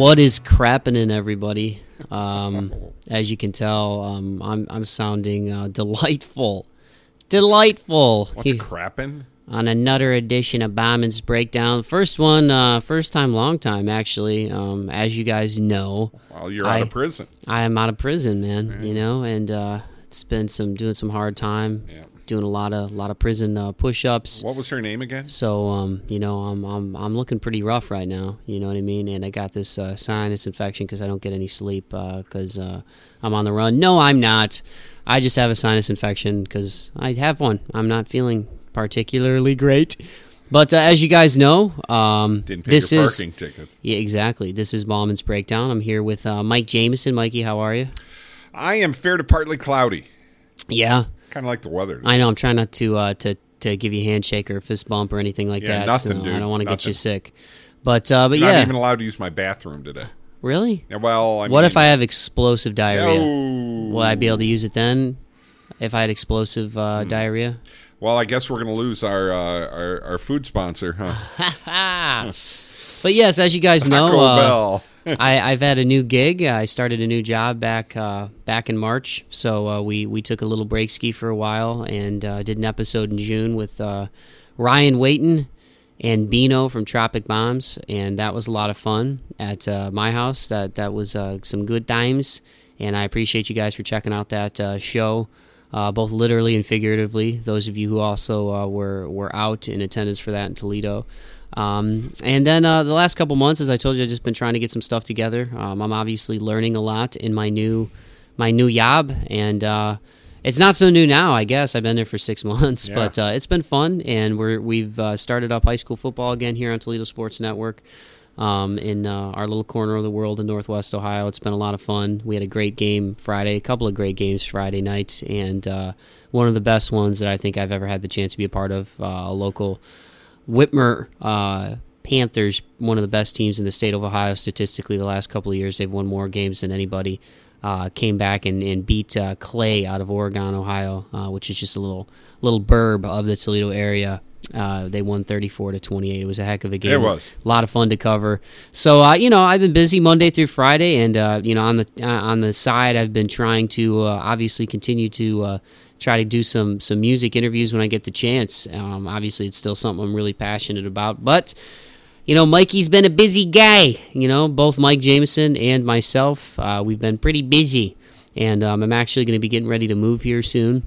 What is crapping in everybody? Um, as you can tell, um, I'm I'm sounding uh, delightful, delightful. What's crapping? on another edition of Bauman's Breakdown. First one, uh, first time, long time, actually. Um, as you guys know, Well, you're out of prison. I am out of prison, man. You know, and uh, it's been some doing some hard time, Yeah. Doing a lot of lot of prison uh, push-ups. What was her name again? So, um, you know, I'm I'm I'm looking pretty rough right now. You know what I mean? And I got this uh, sinus infection because I don't get any sleep because uh, I'm on the run. No, I'm not. I just have a sinus infection because I have one. I'm not feeling particularly great. But uh, as you guys know, um, Didn't pay this your is parking tickets. yeah, exactly. This is Bauman's Breakdown. I'm here with uh, Mike Jameson. Mikey, how are you? I am fair to partly cloudy. Yeah, Kind of like the weather. I know. I'm trying not to uh, to to give you a handshake or a fist bump or anything like Yeah, that. nothing, so dude. I don't want to get you sick. But uh, but Not yeah, even allowed to use my bathroom today. really. Yeah, well, I What mean, if I have explosive diarrhea? No. Will I be able to use it then? If I had explosive Hmm. uh, diarrhea? Well, I guess we're going to lose our, uh, our our food sponsor, huh? But yes, as you guys know, Taco uh, Bell. I, I've had a new gig. I started a new job back uh, back in March. So uh, we we took a little break ski for a while and uh, did an episode in June with uh, Ryan Waiton and Bino from Tropic Bombs, and that was a lot of fun at uh, my house. That that was uh, some good times, and I appreciate you guys for checking out that show. Uh, both literally and figuratively. Those of you who also uh, were were out in attendance for that in Toledo, um, and then uh, the last couple months, as I told you, I've just been trying to get some stuff together. Um, I'm obviously learning a lot in my new my new job, and uh, it's not so new now. I guess I've been there for six months, Yeah. but uh, it's been fun, and we're we've uh, started up high school football again here on Toledo Sports Network. Um, in uh, our little corner of the world in Northwest Ohio, it's been a lot of fun. We had a great game Friday, a couple of great games Friday night, and uh, one of the best ones that I think I've ever had the chance to be a part of. Uh, a local Whitmer uh, Panthers, one of the best teams in the state of Ohio statistically. The last couple of years, they've won more games than anybody. Uh, came back and, and beat uh, Clay out of Oregon, Ohio, uh, which is just a little little burb of the Toledo area. Uh, they won 34 to 28. It was a heck of a game. It was. a lot of fun to cover. So uh, you know, I've been busy Monday through Friday, and uh, you know, on the uh, on the side, I've been trying to uh, obviously continue to uh, try to do some some music interviews when I get the chance. Um, obviously, it's still something I'm really passionate about, but you know, Mikey's been a busy guy. You know, both Mike Jameson and myself, uh, we've been pretty busy, and um, I'm actually going to be getting ready to move here soon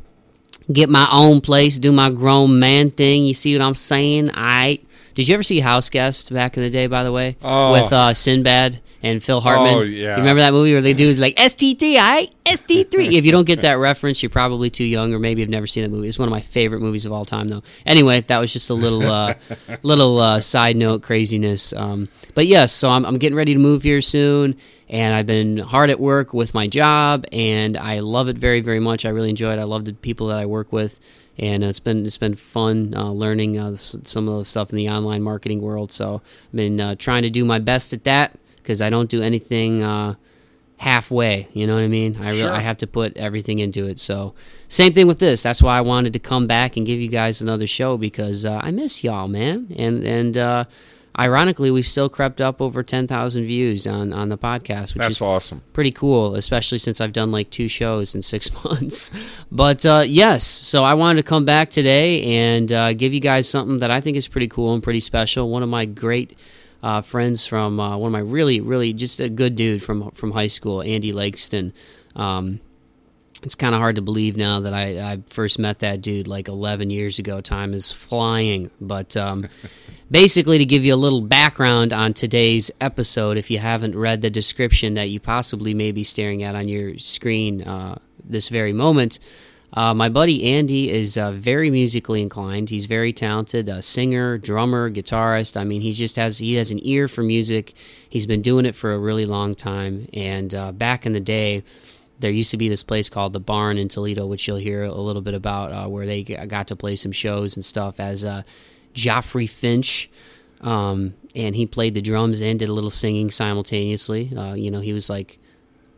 get my own place, do my grown man thing. You see what I'm saying? I did you ever see House Guest back in the day? By the way, Oh. with uh, Sinbad and Phil Hartman. Oh, yeah. You remember that movie where they do is like ST3, I ST3. if you don't get that reference, you're probably too young, or maybe you've never seen that movie. It's one of my favorite movies of all time, though. Anyway, that was just a little uh, little uh, side note craziness. Um, but yes, so I'm, I'm getting ready to move here soon and I've been hard at work with my job, and I love it very, very much. I really enjoy it. I love the people that I work with, and it's been it's been fun uh, learning uh, some of the stuff in the online marketing world. So I've been uh, trying to do my best at that because I don't do anything uh, halfway. You know what I mean? I Sure. I have to put everything into it. So same thing with this. That's why I wanted to come back and give you guys another show because uh, I miss y'all, man, and and. Ironically, we've still crept up over 10,000 views on, on the podcast, which That's is awesome. pretty cool, especially since I've done like two shows in six months. But uh, yes, so I wanted to come back today and uh, give you guys something that I think is pretty cool and pretty special. One of my great uh, friends from uh, one of my really, really just a good dude from from high school, Andy Langston. Um, it's kind of hard to believe now that I, I first met that dude like 11 years ago. Time is flying. But um, basically, to give you a little background on today's episode, if you haven't read the description that you possibly may be staring at on your screen uh, this very moment, uh, my buddy Andy is uh, very musically inclined. He's very talented, a singer, drummer, guitarist. I mean, he just has he has an ear for music. He's been doing it for a really long time. And uh, back in the day, there used to be this place called the Barn in Toledo, which you'll hear a little bit about, uh, where they got to play some shows and stuff as uh, Joffrey Finch. Um, and he played the drums and did a little singing simultaneously. Uh, you know, he was like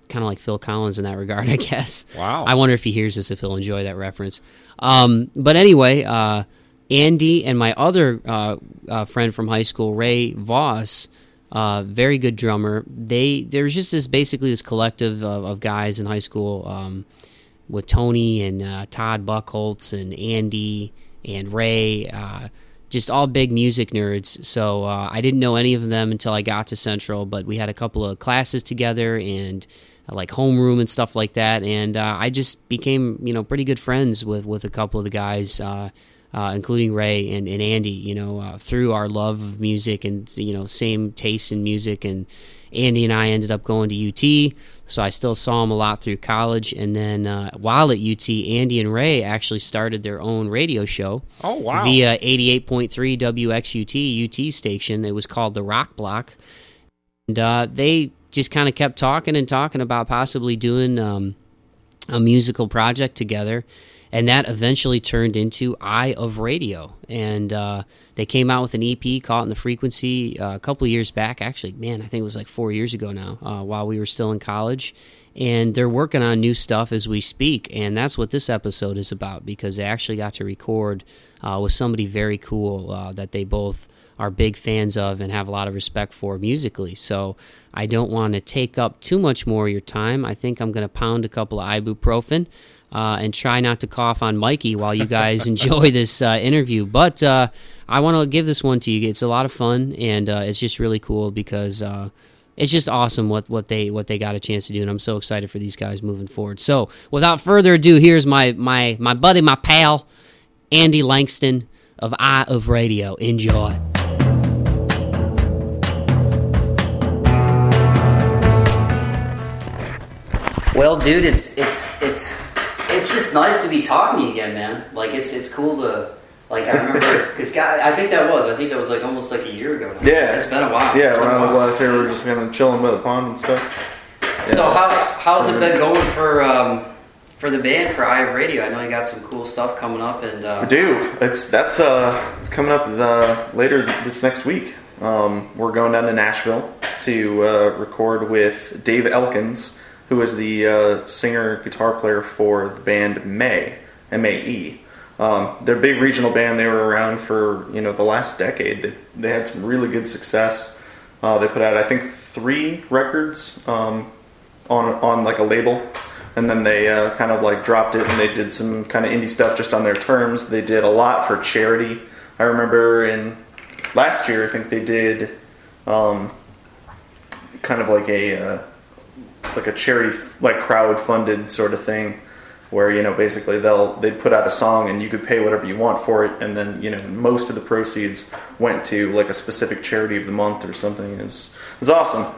kind of like Phil Collins in that regard, I guess. Wow. I wonder if he hears this, if he'll enjoy that reference. Um, but anyway, uh, Andy and my other uh, uh, friend from high school, Ray Voss, Uh, very good drummer. They there's just this basically this collective of, of guys in high school um, with Tony and uh, Todd Buckholtz and Andy and Ray, uh, just all big music nerds. So uh, I didn't know any of them until I got to Central, but we had a couple of classes together and uh, like homeroom and stuff like that, and uh, I just became you know pretty good friends with with a couple of the guys. Uh, including Ray and, and Andy, you know, uh, through our love of music and, you know, same taste in music. And Andy and I ended up going to UT, so I still saw him a lot through college. And then uh, while at UT, Andy and Ray actually started their own radio show. Oh, wow. Via 88.3 WXUT UT station. It was called The Rock Block. And uh, they just kind of kept talking and talking about possibly doing um, a musical project together and that eventually turned into I of Radio. And uh, they came out with an EP, Caught in the Frequency, uh, a couple of years back. Actually, man, I think it was like four years ago now, uh, while we were still in college. And they're working on new stuff as we speak. And that's what this episode is about because they actually got to record uh, with somebody very cool uh, that they both are big fans of and have a lot of respect for musically. So I don't want to take up too much more of your time. I think I'm going to pound a couple of ibuprofen uh, and try not to cough on Mikey while you guys enjoy this uh, interview. But uh, I want to give this one to you. It's a lot of fun, and uh, it's just really cool because uh, it's just awesome what, what they what they got a chance to do, and I'm so excited for these guys moving forward. So, without further ado, here's my my my buddy, my pal, Andy Langston of I of Radio. Enjoy. Well, dude, it's it's it's it's just nice to be talking to you again, man. Like it's it's cool to like I remember because I think that was I think that was like almost like a year ago. Now. Yeah, it's been a while. Yeah, when I was last here, we were just kind of chilling by the pond and stuff. So how how's it been going for um, for the band for of Radio? I know you got some cool stuff coming up, and uh, We do. It's that's uh, it's coming up the, later this next week. Um, we're going down to Nashville to uh, record with Dave Elkins, who is the uh, singer guitar player for the band Mae M A E. Um, they're a big regional band. They were around for you know the last decade. They, they had some really good success. Uh, they put out I think three records um, on on like a label, and then they uh, kind of like dropped it and they did some kind of indie stuff just on their terms. They did a lot for charity. I remember in last year I think they did um, kind of like a uh, like a charity like crowd funded sort of thing where you know basically they'll they'd put out a song and you could pay whatever you want for it. And then you know most of the proceeds went to like a specific charity of the month or something. Is is awesome.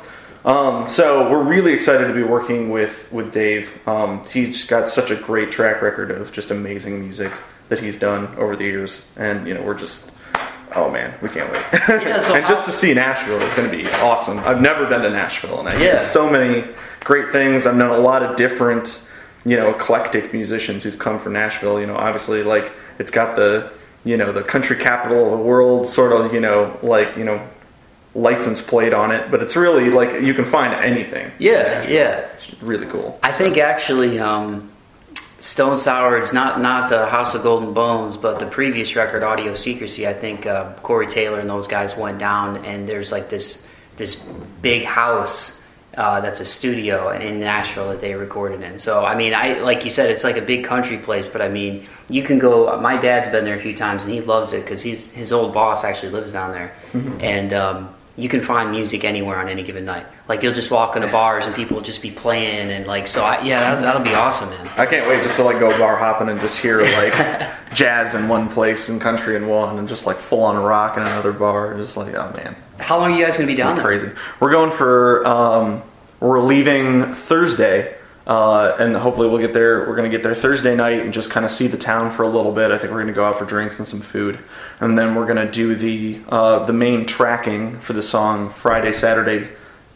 Um, so we're really excited to be working with with Dave. Um, he's got such a great track record of just amazing music that he's done over the years. And you know we're just oh man we can't wait Yeah, so and just to see Nashville is going to be awesome I've never been to Nashville and I hear Yeah. so many great things I've known a lot of different you know eclectic musicians who've come from Nashville. You know, obviously like it's got the you know the country capital of the world sort of you know like you know license plate on it, but it's really like you can find anything. yeah, yeah. It's really cool. I think actually, um, Stone Sour. It's not not the House of Gold and Bones, but the previous record, Audio Secrecy. I think uh, Corey Taylor and those guys went down, and there's like this this big house uh, that's a studio in Nashville that they recorded in. So I mean, I like you said, it's like a big country place, but I mean, you can go. My dad's been there a few times, and he loves it because he's his old boss actually lives down there, and. Um, you can find music anywhere on any given night. Like you'll just walk into bars and people will just be playing and like so. I, yeah, that, that'll be awesome, man. I can't wait just to like go bar hopping and just hear like jazz in one place and country in one and just like full on rock in another bar. Just like oh man, How long are you guys gonna be down crazy. We're going for um, we're leaving Thursday, uh, and hopefully we'll get there. We're going to get there Thursday night and just kind of see the town for a little bit. I think we're going to go out for drinks and some food, and then we're going to do the uh, the main tracking for the song Friday, Saturday,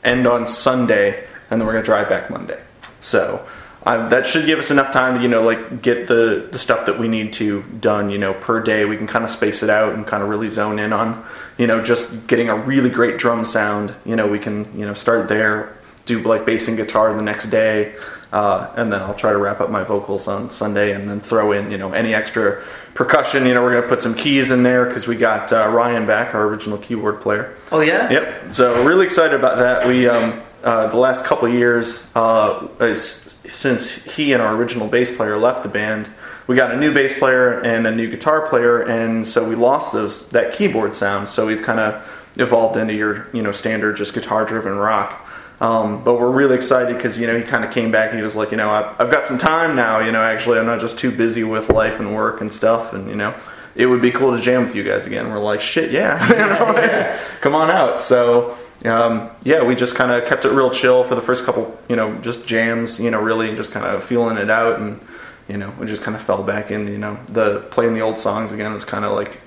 end on Sunday, and then we're going to drive back Monday. So. That should give us enough time to, you know, like get the, the stuff that we need to done, you know, per day. We can kind of space it out and kind of really zone in on, you know, just getting a really great drum sound. You know, we can, you know, start there, do like bass and guitar the next day, Uh, and then I'll try to wrap up my vocals on Sunday, and then throw in you know any extra percussion. You know, we're gonna put some keys in there because we got uh, Ryan back, our original keyboard player. Oh yeah. Yep. So really excited about that. We um, uh, the last couple of years, uh, is, since he and our original bass player left the band, we got a new bass player and a new guitar player, and so we lost those that keyboard sound. So we've kind of evolved into your you know standard just guitar driven rock. Um, but we're really excited because you know he kind of came back. and He was like, you know, I've, I've got some time now. You know, actually, I'm not just too busy with life and work and stuff. And you know, it would be cool to jam with you guys again. We're like, shit, yeah, you know, come on out. So um, yeah, we just kind of kept it real chill for the first couple, you know, just jams. You know, really just kind of feeling it out, and you know, we just kind of fell back in. You know, the playing the old songs again was kind of like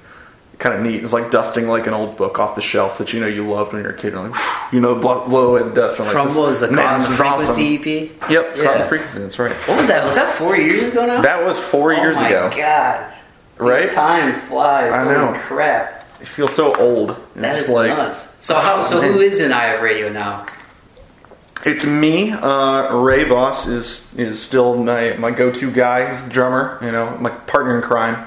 kind of neat. It's like dusting like an old book off the shelf that you know you loved when you were a kid. You're like, you know, blow, blow away the dust. Like, From this- what was the this is awesome. EP? Yep, Yeah. The frequency. That's right. What was that? Was that four years ago now? That was four oh years ago. my. God. Right? Time flies. I Holy know. crap. I feel so old. That is like nuts. So how? So who is in I of Radio now? it's me. Uh, Ray Voss is is still my my go to guy. He's the drummer. You know, my partner in crime.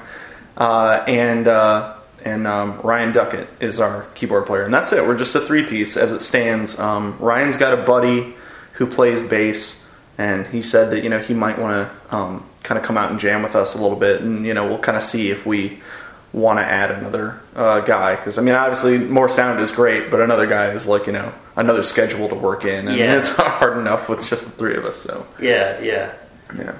Uh, and uh, and um, Ryan Duckett is our keyboard player, and that's it. We're just a three piece as it stands. Um, Ryan's got a buddy who plays bass, and he said that you know he might want to um, kind of come out and jam with us a little bit, and you know we'll kind of see if we want to add another uh, guy because I mean obviously more sound is great, but another guy is like you know another schedule to work in, and Yeah. it's hard enough with just the three of us. So Yeah, yeah. yeah,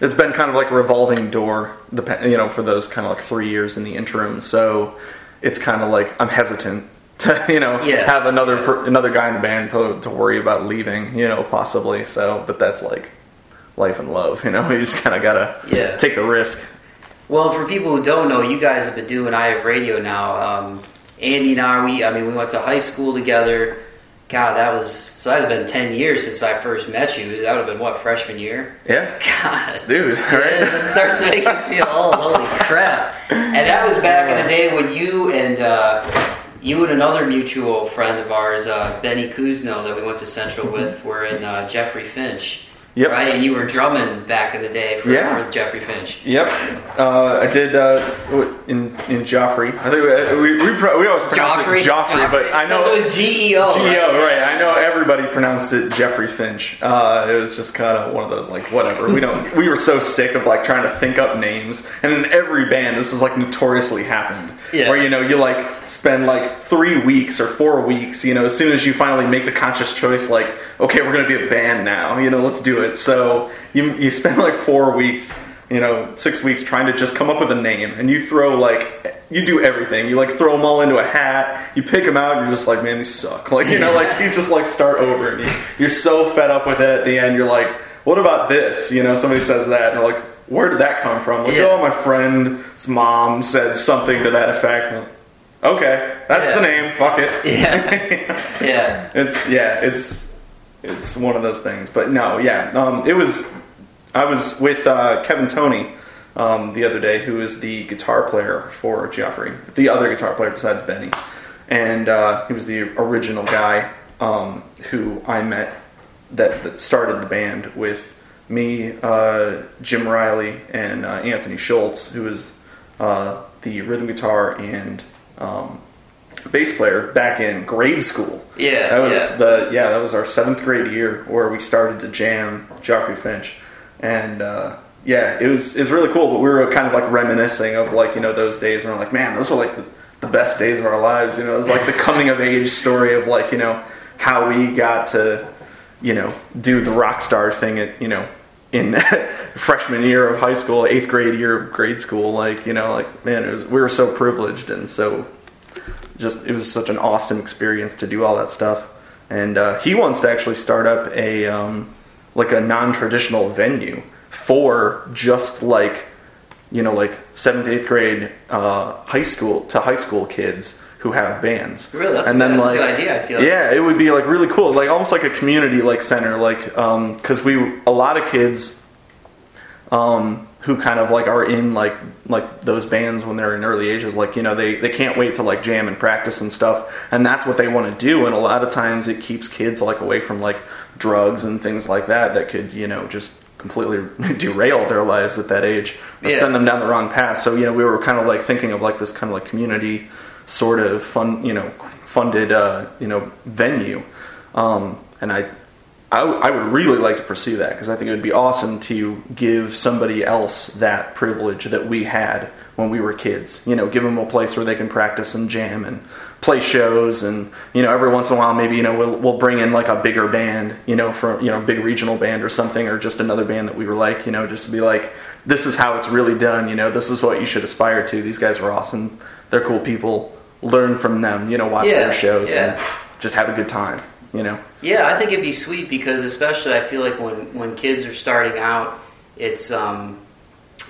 it's been kind of like a revolving door, the you know for those kind of like three years in the interim. So it's kind of like I'm hesitant to you know Yeah. have another per- another guy in the band to to worry about leaving, you know possibly. So but that's like life and love, you know. You just kind of gotta Yeah. take the risk. Well, for people who don't know, you guys have been doing I of Radio now. Um, Andy and I, we, I mean, we went to high school together. God, that was so. That's been ten years since I first met you. That would have been what freshman year. Yeah, God, dude. Right? It starts to make us feel old. Holy crap! And that was back in the day when you and uh, you and another mutual friend of ours, uh, Benny Kuzno, that we went to Central with, were in uh, Jeffrey Finch. Yep. Right, and you were drumming back in the day for, Yeah. for Jeffrey Finch. Yep, uh, I did uh, in in Joffrey. I think we we, we, pro- we always pronounce Joffrey, it Joffrey, but I know So it was G-E-O. Geo, right? I know everybody pronounced it Jeffrey Finch. Uh, it was just kind of one of those like whatever. We don't. We were so sick of like trying to think up names, and in every band, this is like notoriously happened. Yeah. Where you know you like spend like three weeks or four weeks. You know, as soon as you finally make the conscious choice, like okay, we're gonna be a band now. You know, let's do it. So you you spend like four weeks. You know, six weeks trying to just come up with a name, and you throw like you do everything. You like throw them all into a hat. You pick them out, and you're just like, man, these suck. Like you know, like you just like start over, and you, you're so fed up with it. At the end, you're like, what about this? You know, somebody says that, and they're like, where did that come from? Like, Yeah. oh, my friend's mom said something to that effect. And, okay, that's Yeah. the name. Fuck it. Yeah. Yeah. It's yeah, it's it's one of those things. But no, yeah, um, it was. I was with uh, Kevin Tony um, the other day, who is the guitar player for Geoffrey, the other guitar player besides Benny, and uh, he was the original guy um, who I met that that started the band with me, uh, Jim Riley, and uh, Anthony Schultz, who was uh, the rhythm guitar and um, bass player back in grade school. Yeah, that was yeah. the yeah that was our seventh grade year where we started to jam Joffrey Finch, and uh, yeah, it was it was really cool. But we were kind of like reminiscing of like you know those days, and we're like, man, those were like the, the best days of our lives. You know, it was like the coming of age story of like you know how we got to you know do the rock star thing at you know in freshman year of high school, eighth grade year of grade school. Like you know, like man, it was, we were so privileged and so just it was such an awesome experience to do all that stuff. And uh, he wants to actually start up a um, like a non-traditional venue for just like you know like seventh eighth grade uh, high school to high school kids who have bands. Really? That's, and then that's like a good idea, I feel like. yeah, it would be like really cool, like almost like a community like center, like because we a lot of kids um, who kind of like are in like like those bands when they're in early ages like you know they they can't wait to like jam and practice and stuff. And that's what they want to do. And a lot of times it keeps kids like away from like drugs and things like that that could you know just completely derail their lives at that age or Yeah. send them down the wrong path. So you know we were kind of like thinking of like this kind of like community sort of fun you know funded uh you know venue. Um and i I, w- I would really like to pursue that because I think it would be awesome to give somebody else that privilege that we had when we were kids. You know, give them a place where they can practice and jam and play shows, and you know, every once in a while, maybe you know, we'll we'll bring in like a bigger band, you know, from you know, big regional band or something, or just another band that we were like, you know, just to be like, this is how it's really done. You know, this is what you should aspire to. These guys are awesome. They're cool people. Learn from them. You know, watch Yeah, their shows yeah. and just have a good time. You know. Yeah, I think it'd be sweet because especially I feel like when, when kids are starting out, it's um,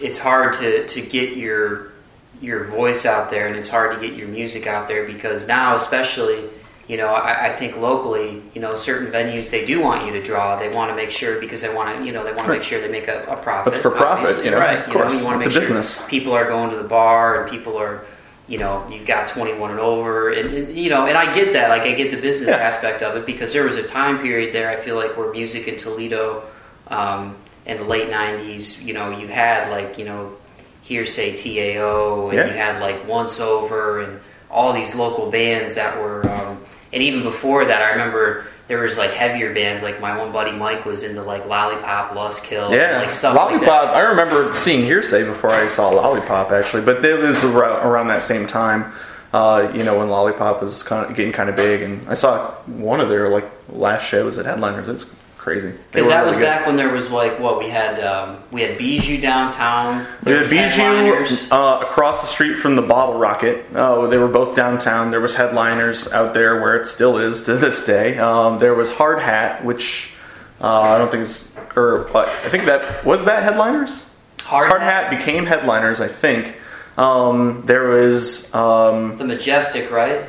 it's hard to, to get your your voice out there and it's hard to get your music out there because now especially you know I, I think locally you know certain venues they do want you to draw they want to make sure because they want to you know they want to make sure they make a, a profit That's for profit, you know, right of you course. know you want It's to a make sure business. people are going to the bar and people are you know you've got 21 and over and, and, you know and i get that like i get the business Yeah. aspect of it because there was a time period there i feel like where music in toledo um, in the late 90s you know you had like you know hearsay tao and Yeah. you had like once over and all these local bands that were um, and even before that i remember there was like heavier bands like my one buddy mike was into like lollipop lust kill Yeah, like stuff like that Lollipop. I remember seeing Hearsay before I saw Lollipop actually, but it was around, around that same time. Uh, you know when Lollipop was kind of getting kind of big, and I saw one of their like last shows at Headliners. It was crazy. Because that was back when there was like what we had um, we had Bijou downtown. We There had was Bijou uh, across the street from the Bottle Rocket. Oh, they were both downtown. There was Headliners out there where it still is to this day. Um, there was Hard Hat, which uh, I don't think is, or I think that was that Headliners. Hard Hard Hat? Hat became Headliners, I think. Um, there was um, the Majestic, right?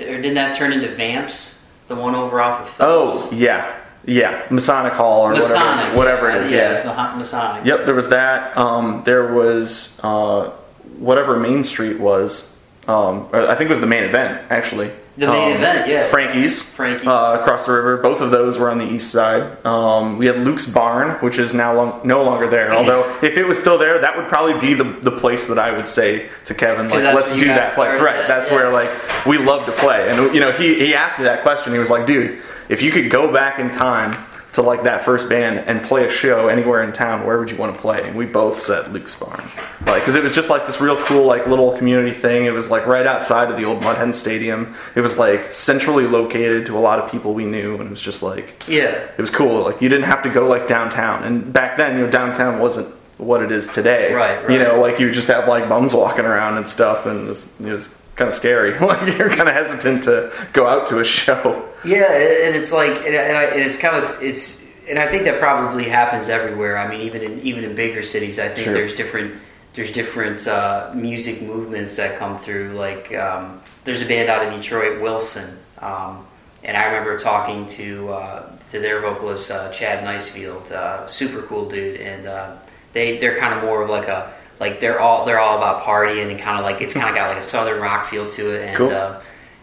Or didn't that turn into Vamps? The one over off of oh yeah yeah Masonic Hall or Masonic, whatever whatever yeah, it is. Yeah, Yeah. it's Ma- Masonic. Yep, there was that. Um, there was uh, whatever Main Street was. Um, I think it was the main event actually. The main Um, event, yeah. Frankie's. Frankie's. Uh, across the river. Both of those were on the east side. Um, we had Luke's Barn, which is now long, no longer there. Although if it was still there, that would probably be the, the place that I would say to Kevin, like, let's do that place. Right. at, That's yeah. where like we love to play. And you know, he he asked me that question. He was like, dude, if you could go back in time to like that first band and play a show anywhere in town, where would you want to play? And we both said Luke's Barn, like because it was just like this real cool like little community thing. It was like right outside of the old Mud Hen Stadium. It was like centrally located to a lot of people we knew, and it was just like Yeah. it was cool. Like you didn't have to go like downtown, and back then, you know, downtown wasn't what it is today. Right, right. You know, like you just have like bums walking around and stuff, and it was, it was kind of scary. like you're kind of hesitant to go out to a show. Yeah, and it's like, and, I, and it's kind of, it's, and I think that probably happens everywhere. I mean, even in even in bigger cities, I think Sure. there's different there's different uh, music movements that come through. Like um, there's a band out of Detroit, Wilson, um, and I remember talking to uh, to their vocalist uh, Chad Nicefield, uh, super cool dude, and uh, they they're kind of more of like a like they're all they're all about partying and kind of like it's kind of got like a southern rock feel to it, and Cool. uh,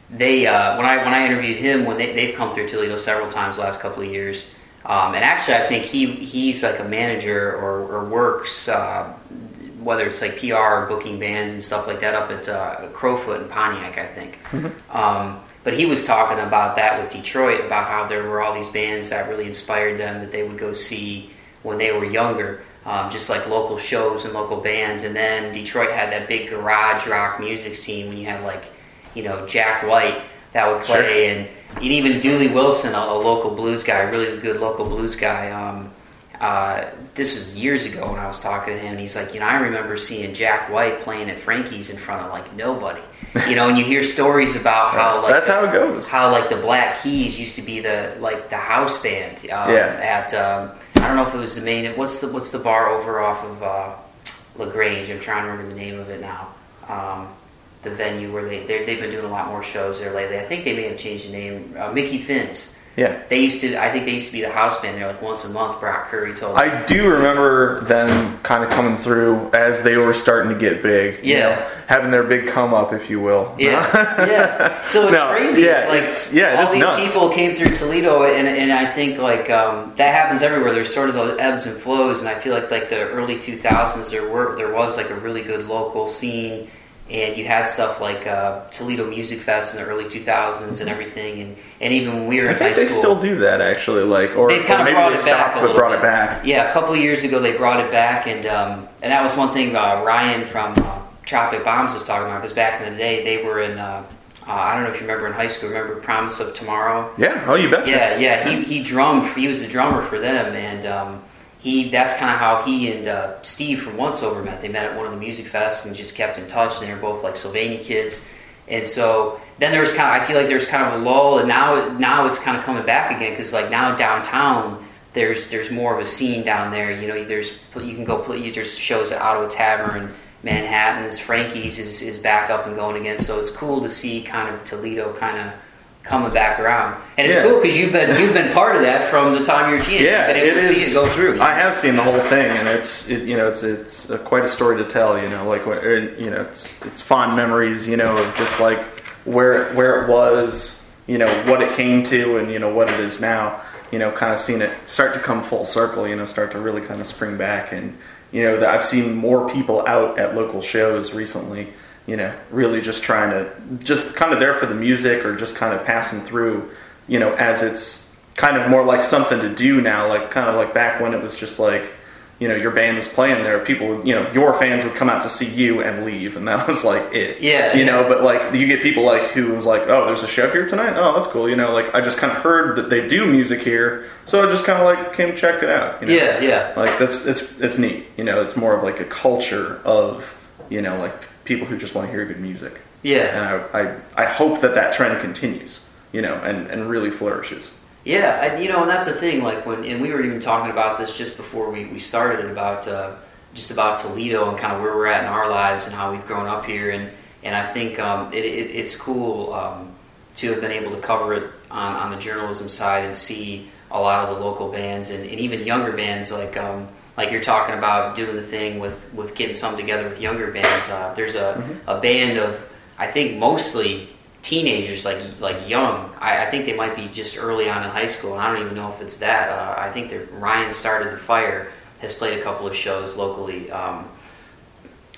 they uh, when I when I interviewed him when they they've come through Toledo several times the last couple of years, um, and actually I think he he's like a manager or, or works uh, whether it's like PR or booking bands and stuff like that up at uh, Crofoot and Pontiac I think. Um, but he was talking about that with Detroit about how there were all these bands that really inspired them that they would go see when they were younger. Um, just like local shows and local bands, and then Detroit had that big garage rock music scene when you had like you know Jack White that would play, Sure. and, even Dooley Wilson, a, a local blues guy, really good local blues guy. Um, uh, this was years ago when I was talking to him, and he's like, you know, I remember seeing Jack White playing at Frankie's in front of like nobody, you know, and you hear stories about how like That's how it goes. how like the Black Keys used to be the like the house band um, Yeah. at um, I don't know if it was the main what's the what's the bar over off of uh, Lagrange? I'm trying to remember the name of it now. Um, the venue where they they've been doing a lot more shows there lately. I think they may have changed the name. Uh, Mickey Finn's Yeah. They used to. I think they used to be the house band there like once a month. Brock Curry told. I do remember them kind of coming through as they were starting to get big. you Yeah. know, having their big come up, if you will. Yeah, yeah. So it's No, crazy. yeah, it's like it's- yeah, all these nuts. people came through Toledo, and, and I think like um, that happens everywhere. There's sort of those ebbs and flows, and I feel like like the early 2000s there were there was like a really good local scene, and you had stuff like uh, Toledo Music Fest in the early 2000s and everything, and, and even when we were I in high think they school, still do that actually, like or, They've kind or of maybe brought they it back stopped a but brought bit. it back. Yeah, a couple years ago they brought it back, and um, and that was one thing uh, Ryan from uh, Tropic Bombs was talking about because back in the day they were in. Uh, uh, I don't know if you remember in high school. Remember Promise of Tomorrow? Yeah. Oh, you bet. Yeah, yeah. He he drummed. He was the drummer for them, and um, he that's kind of how he and uh, Steve from Once Over met. They met at one of the music fests and just kept in touch. And they were both like Sylvania kids. And so then there was kind of I feel like there's kind of a lull, and now now it's kind of coming back again because like now downtown there's there's more of a scene down there. You know, there's you can go play. There's shows at Ottawa Tavern, Manhattan's, Frankie's is, is back up and going again. So it's cool to see kind of Toledo kind of coming back around, and it's Yeah. cool because you've been you've been part of that from the time you're a teenager. Yeah, You've been able it to see it go through. I have seen the whole thing, and it's it, you know it's it's uh, quite a story to tell. You know, like when- or, you know it's it's fond memories. You know of just like where where it was. You know what it came to, and you know what it is now. You know, kind of seen it start to come full circle. You know, start to really kind of spring back, and you know that I've seen more people out at local shows recently. You know, really just trying to just kind of there for the music, or just kind of passing through. You know, as it's kind of more like something to do now, like kind of like back when it was just like, you know, your band was playing there, people, you know, your fans would come out to see you and leave, and that was like it. Yeah, You yeah. know, but like you get people like who was like, oh, there's a show here tonight. Oh, that's cool. You know, like I just kind of heard that they do music here, so I just kind of like came check it out. You know? Yeah, yeah. Like that's it's it's neat. You know, it's more of like a culture of you know like people who just want to hear good music. Yeah. And I I, I hope that that trend continues. You know, and and really flourishes. Yeah, I, you know, and that's the thing. Like when, and we were even talking about this just before we, we started about uh, just about Toledo and kind of where we're at in our lives and how we've grown up here. And and I think um, it, it, it's cool um, to have been able to cover it on, on the journalism side and see a lot of the local bands and, and even younger bands like um, like you're talking about doing the thing with, with getting some together with younger bands. Uh, there's a, a band of I think mostly teenagers, like like young. I, I think they might be just early on in high school, and I don't even know if it's that. Uh, I think that Ryan started the fire has played a couple of shows locally, um,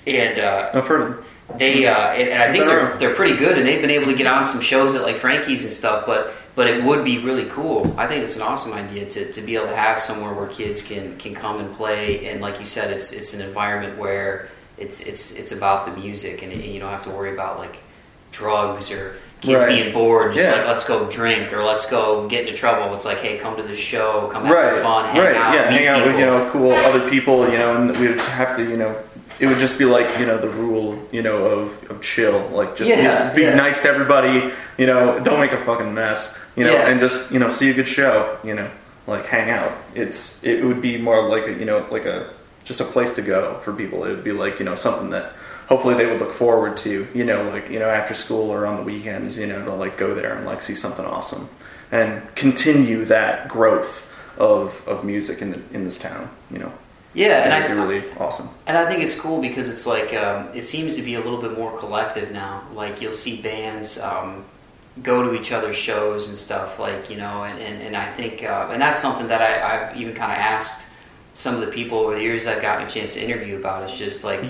and uh, I've heard them. they uh, and, and I think they're they're pretty good, and they've been able to get on some shows at like Frankie's and stuff. But but it would be really cool. I think it's an awesome idea to, to be able to have somewhere where kids can can come and play, and like you said, it's it's an environment where it's it's it's about the music, and you don't have to worry about like drugs or kids Right. being bored. Just Yeah. like let's go drink or let's go get into trouble. It's like hey, come to this show, come have right, some fun, hang right, out, yeah, hang out with you know cool other people, you know, and we would have to, you know, it would just be like you know the rule, you know, of, of chill, like just Yeah, be, be yeah. nice to everybody, you know, don't make a fucking mess, you know, Yeah. and just you know see a good show, you know, like hang out. It's it would be more like a, you know like a just a place to go for people. It would be like you know something that hopefully they would look forward to, you know, like you know after school or on the weekends, you know, to like go there and like see something awesome and continue that growth of of music in the, in this town. You know, Yeah, and that'd I, be really awesome. And I think it's cool because it's like um, it seems to be a little bit more collective now. Like you'll see bands um, go to each other's shows and stuff. Like you know, and, and, and I think uh, and that's something that I, I've even kind of asked some of the people over the years I've gotten a chance to interview about. It's just like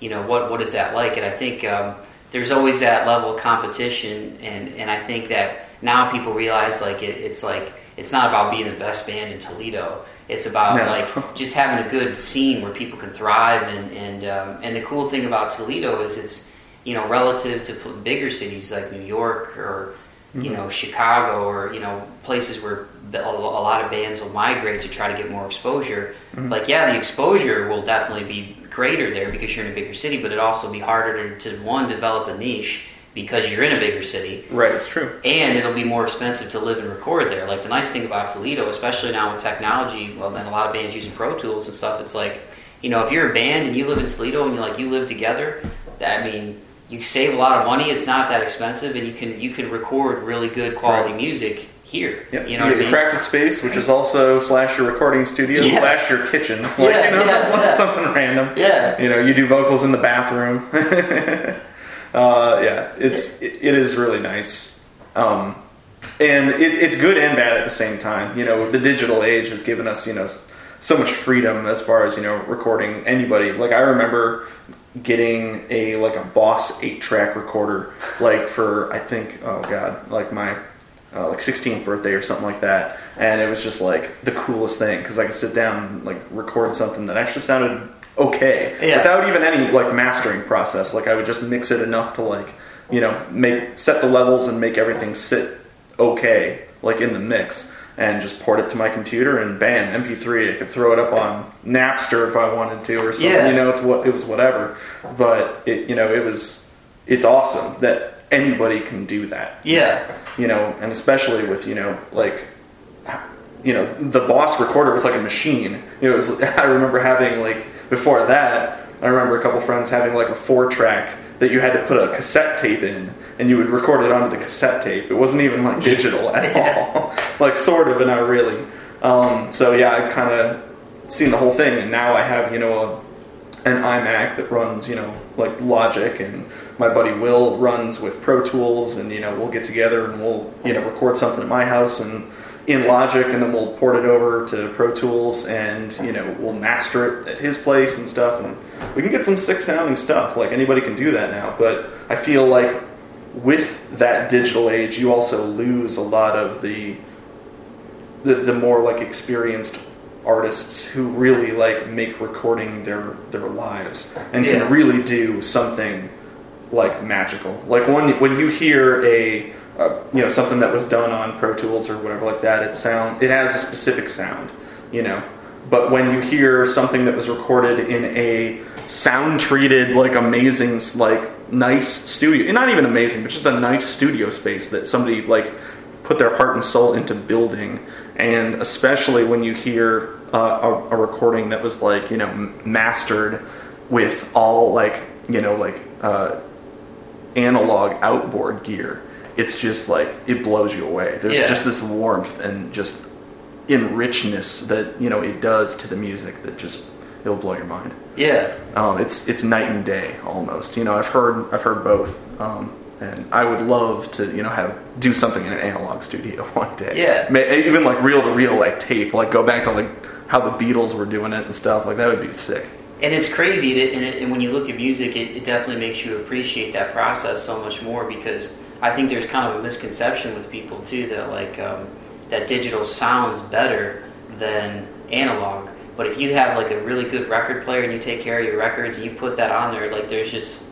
you know what what is that like? And I think um, there's always that level of competition, and and I think that now people realize like it, it's like it's not about being the best band in Toledo. It's about No. like just having a good scene where people can thrive and and um, and the cool thing about Toledo is it's you know relative to bigger cities like New York or you mm-hmm. know Chicago or you know places where a lot of bands will migrate to try to get more exposure. Mm-hmm. Like yeah, the exposure will definitely be greater there because you're in a bigger city, but it also be harder to, to one develop a niche because you're in a bigger city Right, it's true. and it'll be more expensive to live and record there. Like the nice thing about Toledo, especially now with technology, well, and a lot of bands using Pro Tools and stuff, it's like, you know, if you're a band and you live in Toledo and you like you live together, I mean, you save a lot of money. It's not that expensive, and you can you can record really good quality Right. music Yep. You know you what I get mean? practice space, which is also slash your recording studio Yeah. slash your kitchen. Like, Yeah, you know, yeah, yeah. something random. Yeah. You know, you do vocals in the bathroom. uh, yeah, it's it, it is really nice. Um, and it, it's good and bad at the same time. You know, the digital age has given us, you know, so much freedom as far as you know recording anybody. Like I remember getting a like a Boss eight track recorder, like for I think oh god, like my uh, like 16th birthday or something like that, and it was just like the coolest thing because I could sit down and like record something that actually sounded okay Yeah. without even any like mastering process. Like I would just mix it enough to like you know make set the levels and make everything sit okay like in the mix and just port it to my computer and bam mp3 i could throw it up on napster if i wanted to or something Yeah. you know it's what it was whatever but it you know it was it's awesome that anybody can do that Yeah. you know and especially with you know like you know the boss recorder was like a machine it was i remember having like before that i remember a couple friends having like a four track that you had to put a cassette tape in and you would record it onto the cassette tape. It wasn't even like digital at Yeah. all. Like sort of but not really. Um, so yeah i've kind of seen the whole thing and now i have you know a, an imac that runs you know like logic and my buddy will runs with pro tools and you know we'll get together and we'll you know record something at my house and in logic and then we'll port it over to pro tools and you know we'll master it at his place and stuff and we can get some sick sounding stuff like anybody can do that now but i feel like with that digital age you also lose a lot of the the, the more like experienced artists who really like make recording their their lives and Yeah. can really do something like magical. Like when when you hear a uh, you know something that was done on Pro Tools or whatever like that, it sound it has a specific sound, you know. But when you hear something that was recorded in a sound treated like amazing like nice studio, not even amazing, but just a nice studio space that somebody like put their heart and soul into building, and especially when you hear uh, a, a recording that was like you know mastered with all like you know like uh, analog outboard gear, it's just like it blows you away. There's Yeah. just this warmth and just enrichness that you know it does to the music that just it'll blow your mind. Yeah. Um, it's it's night and day almost. You know, I've heard I've heard both, um, and I would love to you know have do something in an analog studio one day. Yeah. May, even like reel to reel like tape, like go back to like how the Beatles were doing it and stuff. Like that would be sick. And it's crazy, that, and, it, and when you look at music, it, it definitely makes you appreciate that process so much more because I think there's kind of a misconception with people too that like um, that digital sounds better than analog. But if you have like a really good record player and you take care of your records and you put that on there, like there's just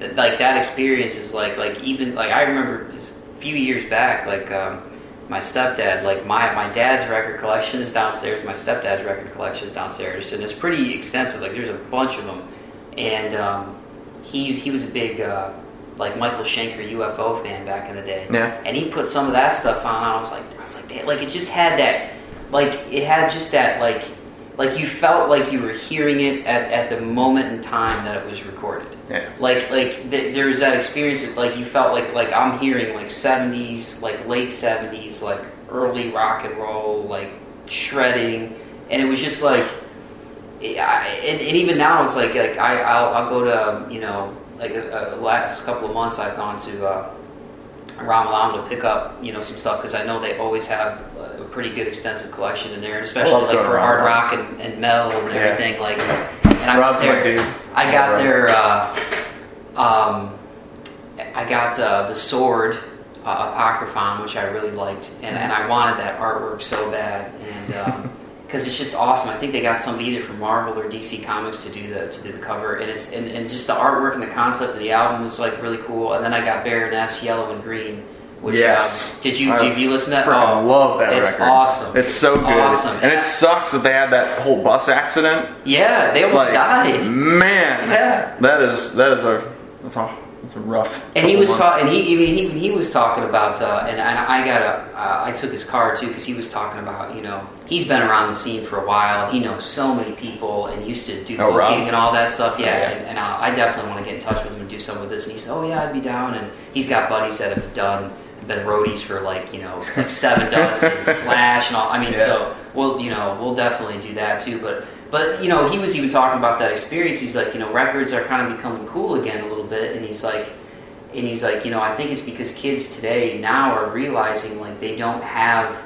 that- like that experience is like like even like I remember a few years back, like um, my stepdad, like my my dad's record collection is downstairs, my stepdad's record collection is downstairs, and it's pretty extensive. Like there's a bunch of them, and um, he he was a big uh, like Michael Schenker UFO fan back in the day. Yeah. and he put some of that stuff on. I was like, I was like, "Damn," like it just had that, like it had just that like. Like you felt like you were hearing it at, at the moment in time that it was recorded Yeah. like like th- there was that experience of like you felt like like I'm hearing like 70s like late 70s like early rock and roll like shredding and it was just like I, and, and even now it's like like I I'll, I'll go to um, you know like a, a last couple of months I've gone to uh, Ramalama to pick up you know some stuff because I know they always have pretty good extensive collection in there and especially like for hard rock and, and metal and Yeah. everything like and I Rob's my there dude. I got their uh, um, I got uh, the sword uh, apocryphon, which I really liked, and, and I wanted that artwork so bad, and because it's just awesome. I think they got somebody either from Marvel or DC Comics to do the to do the cover, and it's and, and just the artwork and the concept of the album was like really cool. And then I got Baroness Yellow and Green. Which, Yes. um, did you did you listen to that? Freaking Oh, love that it's record. awesome. It's so good. Awesome. And it sucks that they had that whole bus accident. Yeah, they almost Like, died. man, Yeah. that is that is a that's a, that's a rough. And he was talking, and he, I mean, he, he was talking about, uh, and, and I got a, uh, I took his card too because he was talking about, you know, he's been around the scene for a while. He knows so many people and used to do Oh, booking and all that stuff. Yeah, Yeah. and, and I, I definitely want to get in touch with him and do some of this. And he said, oh yeah, I'd be down. And he's got buddies that have done been roadies for like you know like Sevendust and Slash and all. I mean, Yeah. so we'll you know we'll definitely do that too. But but you know he was even talking about that experience. He's like you know records are kind of becoming cool again a little bit, and he's like. And he's like, you know, I think it's because kids today now are realizing like they don't have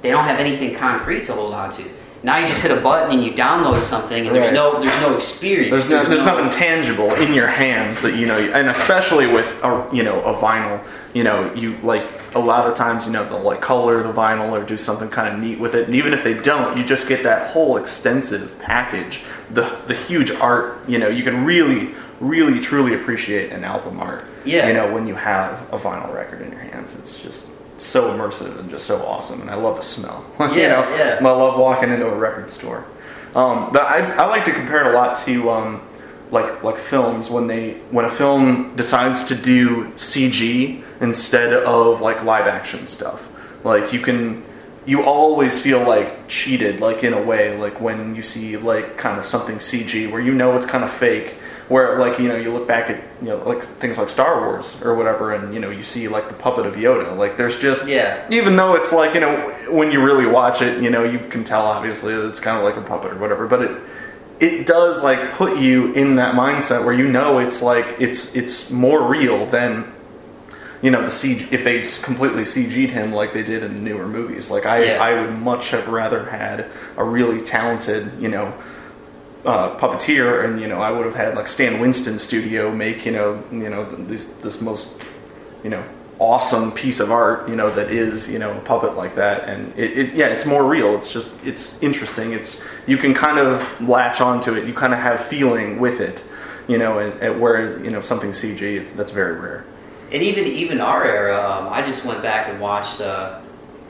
they don't have anything concrete to hold on to. Now you just hit a button and you download something, and there's no there's no experience. There's, no, there's nothing tangible in your hands that you know, and especially with a you know a vinyl, you know, you like a lot of times you know they'll like color the vinyl or do something kind of neat with it, and even if they don't, you just get that whole extensive package, the the huge art. You know, you can really, really, truly appreciate an album art. Yeah. You know, when you have a vinyl record in your hands, it's just so immersive and just so awesome, and I love the smell. you Yeah, know, yeah. I love walking into a record store. Um, but I, I like to compare it a lot to um, like like films when they when a film decides to do CG instead of like live action stuff. Like you can you always feel like cheated like in a way like when you see like kind of something CG where you know it's kind of fake where like you know you look back at you know like things like Star Wars or whatever and you know you see like the puppet of Yoda like there's just Yeah. even though it's like you know when you really watch it you know you can tell obviously that it's kind of like a puppet or whatever but it it does like put you in that mindset where you know it's like it's it's more real than you know the CG if they completely CG'd him like they did in the newer movies like I Yeah. I would much have rather had a really talented you know uh, puppeteer, and you know, I would have had like Stan Winston studio make you know, you know, this this most you know awesome piece of art, you know, that is you know a puppet like that, and it, it yeah, it's more real. It's just it's interesting. It's you can kind of latch onto it. You kind of have feeling with it, you know, and, and whereas you know something CG, that's very rare. And even even our era, um, I just went back and watched uh,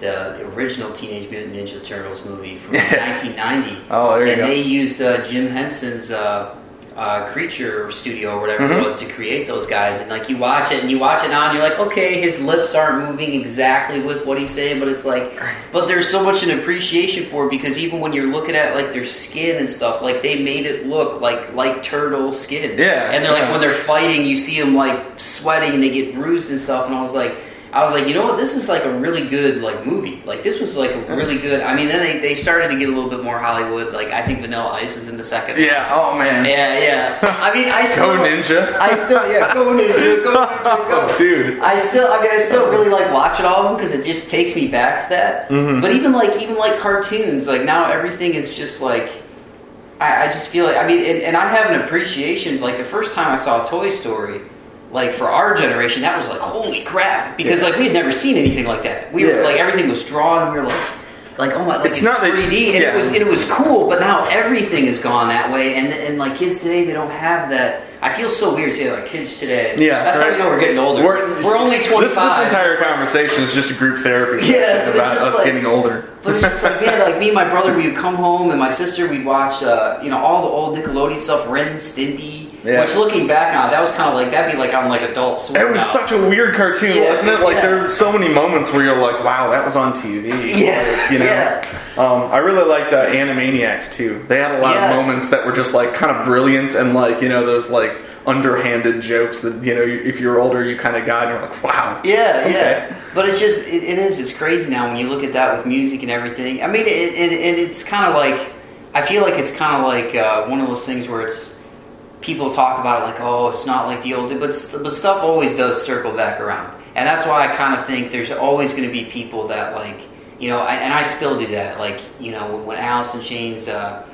the original Teenage Mutant Ninja Turtles movie from 1990. Oh, there you and go. they used uh, Jim Henson's uh, uh, Creature Studio or whatever Mhm. it was to create those guys. And like you watch it and you watch it now and you're like, okay, his lips aren't moving exactly with what he's saying, but it's like, but there's so much an appreciation for it because even when you're looking at like their skin and stuff, like they made it look like like turtle skin. Yeah, And they're like yeah. when they're fighting, you see them like sweating and they get bruised and stuff. And I was like, I was like, you know what? This is like a really good like movie. Like this was like a really good. I mean, then they, they started to get a little bit more Hollywood. Like I think Vanilla Ice is in the second. Yeah. Oh man. Yeah, yeah. I mean, I still, Go Ninja. I still, yeah, go ninja, go ninja, go. Dude. I still, I mean, I still really like watching all of them because it just takes me back to that. Mhm. But even like, even like cartoons, like now everything is just like, I, I just feel like, I mean, and, and I have an appreciation. Like the first time I saw Toy Story, like for our generation, that was like holy crap because Yeah. like we had never seen anything like that. We were like everything was drawn. and We were like. Like oh my, like It's it's, not 3D, and yeah. it was it was cool. But now everything has gone that way, and and like kids today, they don't have that. I feel so weird saying like kids today. Yeah, that's how you know we're getting older. We're, only this- This, entire conversation is just a group therapy Yeah, session but it's about us like- getting older. But it's just like, man, like me and my brother, we would come home, and my sister, we'd watch, uh, you know, all the old Nickelodeon stuff, Ren and Stimpy. Yeah. Which, looking back on, it, that was kind of like that'd be like on like Adult Swim. It was now. such a weird cartoon, Yeah, wasn't it? Like yeah. there were so many moments where you're like, "Wow, that was on TV." Yeah, Like, you know. yeah. Um, I really liked uh, Animaniacs too. They had a lot Yes. of moments that were just like kind of brilliant and like you know those like underhanded jokes that you know if you're older you kind of got and you're like, "Wow." Yeah, Okay. yeah. But it's just, it, it is, it's crazy now when you look at that with music and everything. I mean, it, and, and it's kind of like, I feel like it's kind of like uh, one of those things where it's, people talk about it like, oh, it's not like the old, but, but stuff always does circle back around. And that's why I kind of think there's always going to be people that like, you know, I, and I still do that. Like, you know, when Alice in Chains, uh,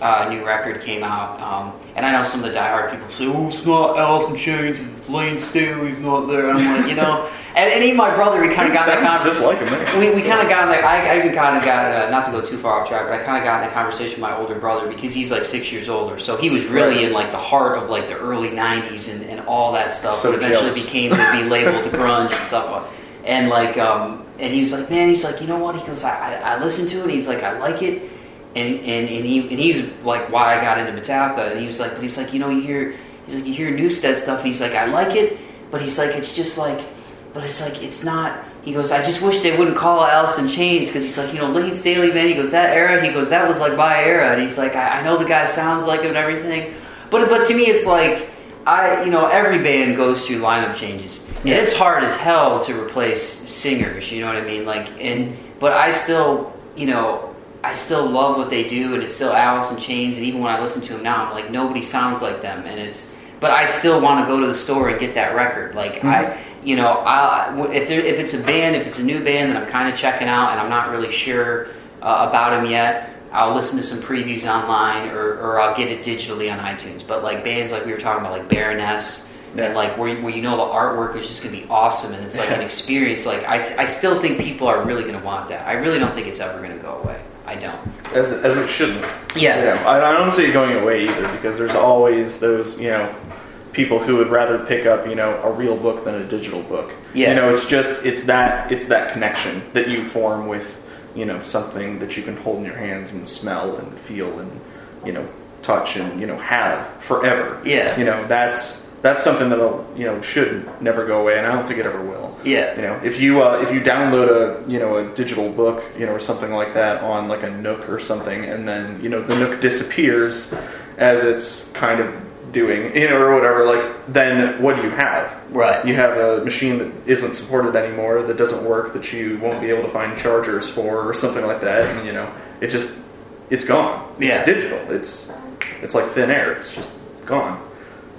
uh, new record came out, um, and I know some of the diehard people say, "Oh, it's not Alice in Chains, it's Layne Staley's not there." And I'm like, you know, and, and even my brother, we kind of got that sounds conversation. just like him. We, we kind of got like I, I even kind of got uh, not to go too far off track, but I kind of got in a conversation with my older brother because he's like six years older, so he was really Right. in like the heart of like the early '90s and, and all that stuff. So eventually jealous. became to be labeled grunge and stuff. And like, um, and he's like, man, he's like, you know what? He goes, I, I, I listened to it. And he's like, I like it. And, and, and he and he's like why I got into Metallica and he was like but he's like you know you hear he's like you hear Newsted stuff and he's like I like it but he's like it's just like but it's like it's not he goes I just wish they wouldn't call Alice in Chains because he's like you know Layne Staley man he goes that era he goes that was like my era and he's like I, I know the guy sounds like him and everything but but to me it's like I you know every band goes through lineup changes and it's hard as hell to replace singers. You know what I mean? Like, and but I still, you know, I still love what they do, and it's still Alice in Chains. And even when I listen to them now, I'm like, nobody sounds like them, and it's. But I still want to go to the store and get that record. Like I, you know, I if there, if it's a band, if it's a new band that I'm kind of checking out, and I'm not really sure uh, about them yet. I'll listen to some previews online, or, or I'll get it digitally on iTunes. But like bands like we were talking about, like Baroness, Yeah. and like where, where you know the artwork is just gonna be awesome and it's like an experience like I, I still think people are really gonna want that i really don't think it's ever gonna go away i don't as it, as it shouldn't. Yeah. Know, I, I don't see it going away either because there's always those you know people who would rather pick up you know a real book than a digital book. Yeah. You know, it's just it's that it's that connection that you form with you know something that you can hold in your hands and smell and feel and you know touch and you know have forever. Yeah. You know that's that's something that'll you know should never go away and I don't think it ever will. Yeah. You know, if you uh, if you download a you know a digital book, you know, or something like that on like a Nook or something, and then you know the Nook disappears as it's kind of doing, you know, or whatever. Like, then what do you have? Right. You have a machine that isn't supported anymore, that doesn't work, that you won't be able to find chargers for, or something like that, and you know, it just it's gone. It's Yeah. digital. It's it's like thin air. It's just gone.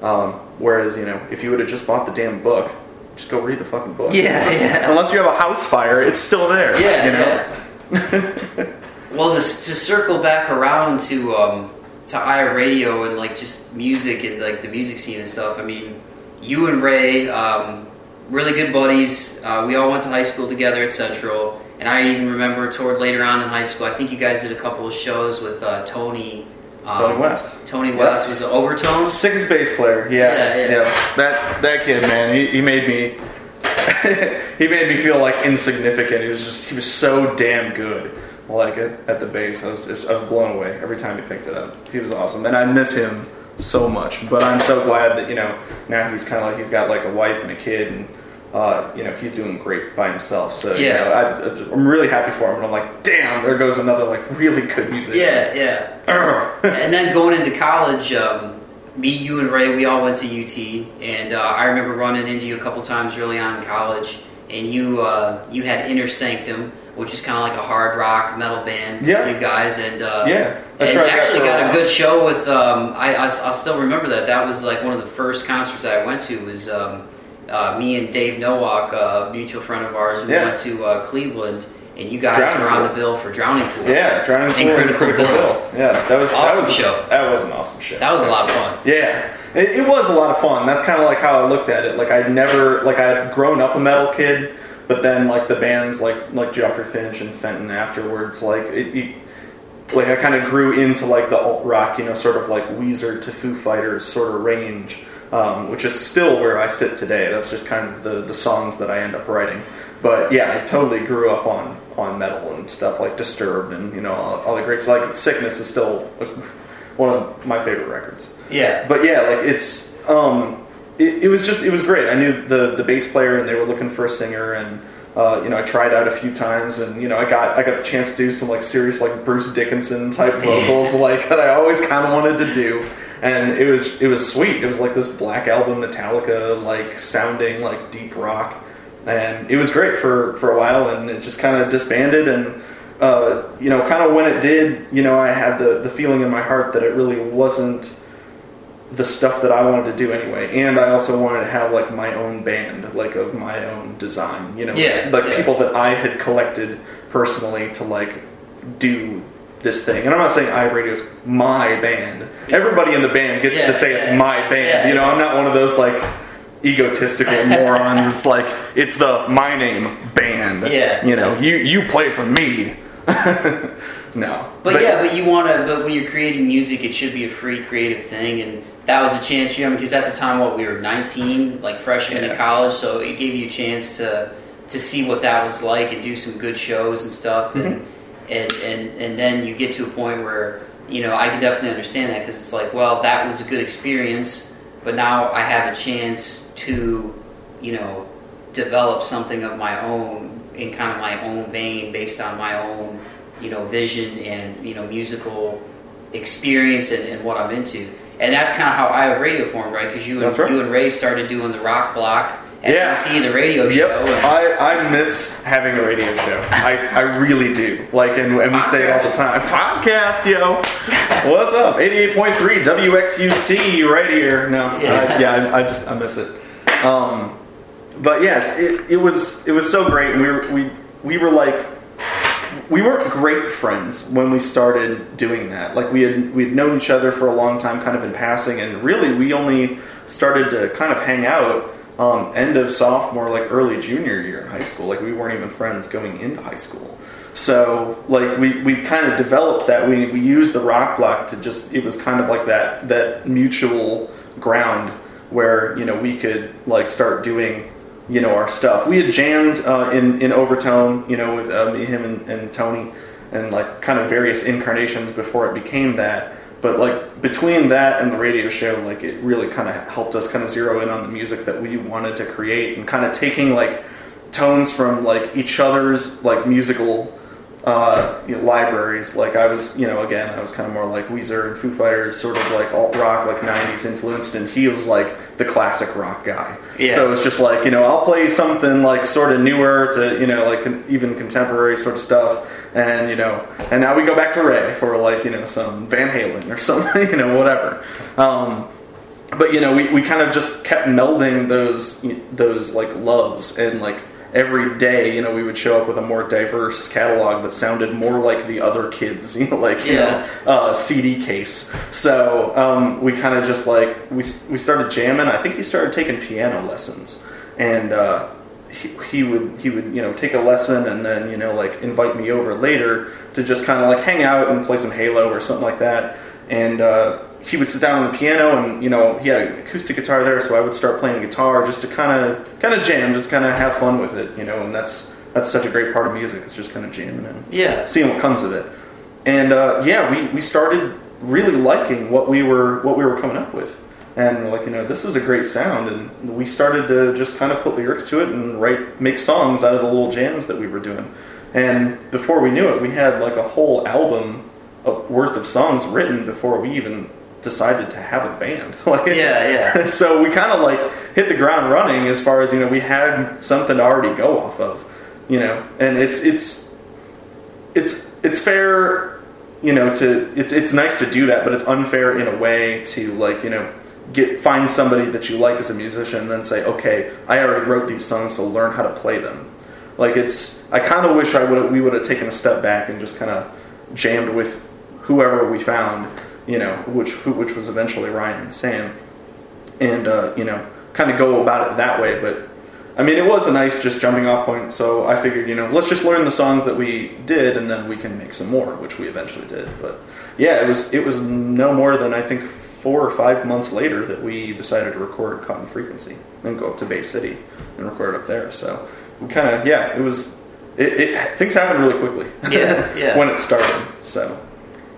Um, whereas you know, if you would have just bought the damn book, just go read the fucking book. Yeah, yeah. Unless you have a house fire, it's still there. yeah you know. yeah well to, to circle back around to um to I of Radio and like just music and like the music scene and stuff i mean you and ray um really good buddies uh, we all went to high school together at central and i even remember toward later on in high school i think you guys did a couple of shows with uh, tony um, Tony West. Tony West was it Overtones. Six bass player. Yeah, Yeah, yeah. That that kid, man, he, he made me. he made me feel like insignificant. He was just he was so damn good. Like at, at the bass, I was just, I was blown away every time he picked it up. He was awesome, and I miss him so much. But I'm so glad that you know now he's kind of like he's got like a wife and a kid, and uh, you know he's doing great by himself. So you Yeah. know, I, I'm really happy for him. And I'm like, damn, there goes another like really good musician. Yeah, yeah. And then going into college, um, me, you, and Ray, we all went to UT, and uh, I remember running into you a couple times early on in college, and you uh, you had Inner Sanctum, which is kind of like a hard rock metal band. Yeah. you guys, and uh, Yeah, and that actually a got a while. good show with. Um, I, I I still remember that. That was like one of the first concerts I went to. Was um, uh, me and Dave Nowak, a mutual friend of ours, we Yeah. went to uh, Cleveland, and you guys Drowning were on Pool. the bill for Drowning Pool. Yeah, Drowning Pool and Critical Critical Bill. Bill. Yeah, that was that Awesome was show. That was an awesome show. That was a lot of fun. Yeah, it, it was a lot of fun. That's kind of like how I looked at it. Like I'd never, like I'd grown up a metal kid, but then like the bands like like Geoffrey Finch and Fenton afterwards, like it, it like I kind of grew into like the alt rock, you know, sort of like Weezer to Foo Fighters sort of range, um, which is still where I sit today. That's just kind of the the songs that I end up writing. But yeah, I totally grew up on on metal and stuff like Disturbed and you know all, all the greats. like Sickness is still one of my favorite records Yeah. but yeah, like it's um, it, it was just it was great. I knew the the bass player, and they were looking for a singer, and uh, you know I tried out a few times, and you know I got I got the chance to do some like serious like Bruce Dickinson type vocals, like that I always kind of wanted to do, and it was it was sweet. It was like this Black Album Metallica like sounding like deep rock, and it was great for for a while, and it just kind of disbanded and. Uh, you know, kind of when it did, you know, I had the, the feeling in my heart that it really wasn't the stuff that I wanted to do anyway, and I also wanted to have like my own band, like of my own design. You know, Yeah, like yeah. people that I had collected personally to like do this thing. And I'm not saying I of Radio's my band. Everybody in the band gets Yeah, to say yeah. it's my band. Yeah, you know, yeah. I'm not one of those like egotistical morons. It's like it's the my name band. Yeah. you know, you you play for me. no, But, yeah, but you want to. But when you're creating music, it should be a free creative thing, and that was a chance for you. I because at the time, what we were 19, like freshmen in college, so it gave you a chance to to see what that was like and do some good shows and stuff, and Mm-hmm. and, and and then you get to a point where you know I can definitely understand that because it's like, well, that was a good experience, but now I have a chance to, you know, develop something of my own in kind of my own vein based on my own you know vision and you know musical experience and, and what I'm into and that's kind of how I of Radio formed right because you and right. you and Ray started doing the rock block Yeah. FUT, the radio Yep, show. and- I, I miss having a radio show. I, I really do. Like, and, and we say it all the time. Podcast, yo. What's up? 88.3 WXUT right here. No, Yeah. I, yeah, I, I just, I miss it. Um, but yes, it, it was, it was so great. And we were, we, we were like, we weren't great friends when we started doing that. Like we had we had known each other for a long time, kind of in passing, and really we only started to kind of hang out um, end of sophomore, like early junior year in high school. Like we weren't even friends going into high school. So like we, we kind of developed that we, we used the rock block to just it was kind of like that that mutual ground where you know we could like start doing you know our stuff. We had jammed uh, in in Overtone, you know, with uh, me, him, and, and Tony, and like kind of various incarnations before it became that. But like between that and the radio show, like it really kind of helped us kind of zero in on the music that we wanted to create, and kind of taking like tones from like each other's like musical uh, you know, libraries. Like I was, you know, again, I was kind of more like Weezer and Foo Fighters, sort of like alt rock, like '90s influenced, and he was like the classic rock guy. Yeah. So it's just like you know, I'll play something like sort of newer to you know, like con- even contemporary sort of stuff, and you know, and now we go back to Ray for like you know some Van Halen or something, you know, whatever. Um, but you know, we, we kind of just kept melding those those like loves and like every day, you know, we would show up with a more diverse catalog that sounded more like the other kids, you know, like you Yeah. know, uh, CD case. So um, we kind of just like we we started jamming. I think he started taking piano lessons, and uh, he, he would he would you know take a lesson and then you know like invite me over later to just kind of like hang out and play some Halo or something like that. And uh, he would sit down on the piano, and you know he had an acoustic guitar there, so I would start playing guitar just to kind of kind of jam, just kind of have fun with it, you know. And that's that's such a great part of music. It's just kind of jamming and Yeah. seeing what comes of it. And uh, yeah, we, we started really liking what we were what we were coming up with, and we're like you know this is a great sound, and we started to just kind of put lyrics to it and write make songs out of the little jams that we were doing. And before we knew it, we had like a whole album of, worth of songs written before we even decided to have a band. like, Yeah, yeah. so we kind of like hit the ground running as far as you know we had something to already go off of, you know, and it's it's it's it's fair, you know, to it's it's nice to do that, but it's unfair in a way to like you know get find somebody that you like as a musician and then say, okay, I already wrote these songs, so learn how to play them. Like it's I kind of wish I would we would have taken a step back and just kind of jammed with whoever we found, you know, which which was eventually Ryan and Sam, and uh, you know, kind of go about it that way. But I mean, it was a nice just jumping off point. So I figured, you know, let's just learn the songs that we did, and then we can make some more, which we eventually did. But yeah, it was it was no more than I think four or five months later that we decided to record Cotton Frequency and go up to Bay City and record it up there. So we kind of yeah, it was. It, it things happened really quickly. Yeah, yeah. when it started. So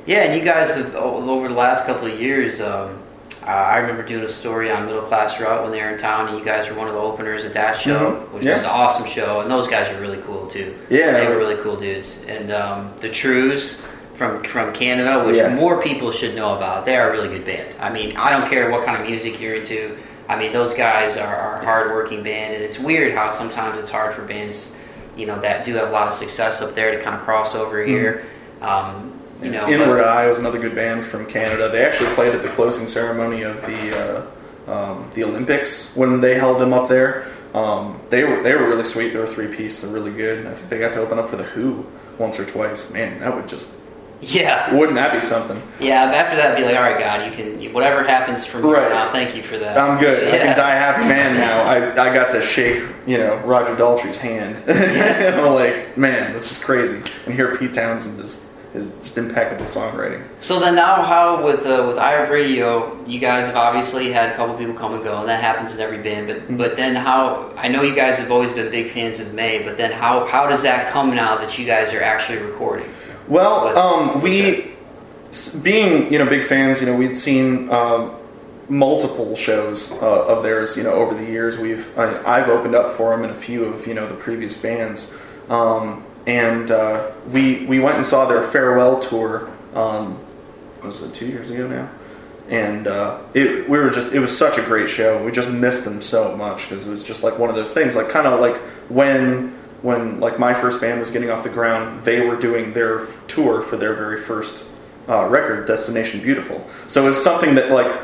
Yeah, and you guys have over the last couple of years. Um, uh, I remember doing a story on Middle Class Rut when they were in town, and you guys were one of the openers at that show, Mhm. which Yeah. was an awesome show. And those guys are really cool too. Yeah. they were really cool dudes. And um, the Trews from from Canada, which Yeah. more people should know about. They are a really good band. I mean, I don't care what kind of music you're into. I mean, those guys are, are a hardworking band, and it's weird how sometimes it's hard for bands, you know, that do have a lot of success up there to kind of cross over here. Um, you know, Inward but- Eye was another good band from Canada. They actually played at the closing ceremony of the uh, um, the Olympics when they held them up there. Um, they were they were really sweet. They were three piece. They're really good. I think they got to open up for the Who once or twice. Man, that would just Yeah, wouldn't that be something? yeah. After that, be like, all right, God, you can you, whatever happens from Right. on. Thank you for that. I'm good. I can die happy man now. I, I got to shake, you know, Roger Daltrey's hand. I'm like, man, that's just crazy. And hear Pete Townshend just his just impeccable songwriting. So then now, how with uh, with I of Radio, you guys have obviously had a couple people come and go, and that happens in every band. But Mm-hmm. but then how? I know you guys have always been big fans of Mae, but then how how does that come now that you guys are actually recording? Well, What- um, we, being you know big fans, you know we'd seen um, multiple shows uh, of theirs. You know over the years, we've I, I've opened up for them in a few of you know the previous bands, um, and uh, we we went and saw their farewell tour. Um, was it two years ago now? and uh, it, we were just it was such a great show. We just missed them so much because it was just like one of those things, like kind of like when when like my first band was getting off the ground, they were doing their tour for their very first uh, record, Destination Beautiful. So it's something that like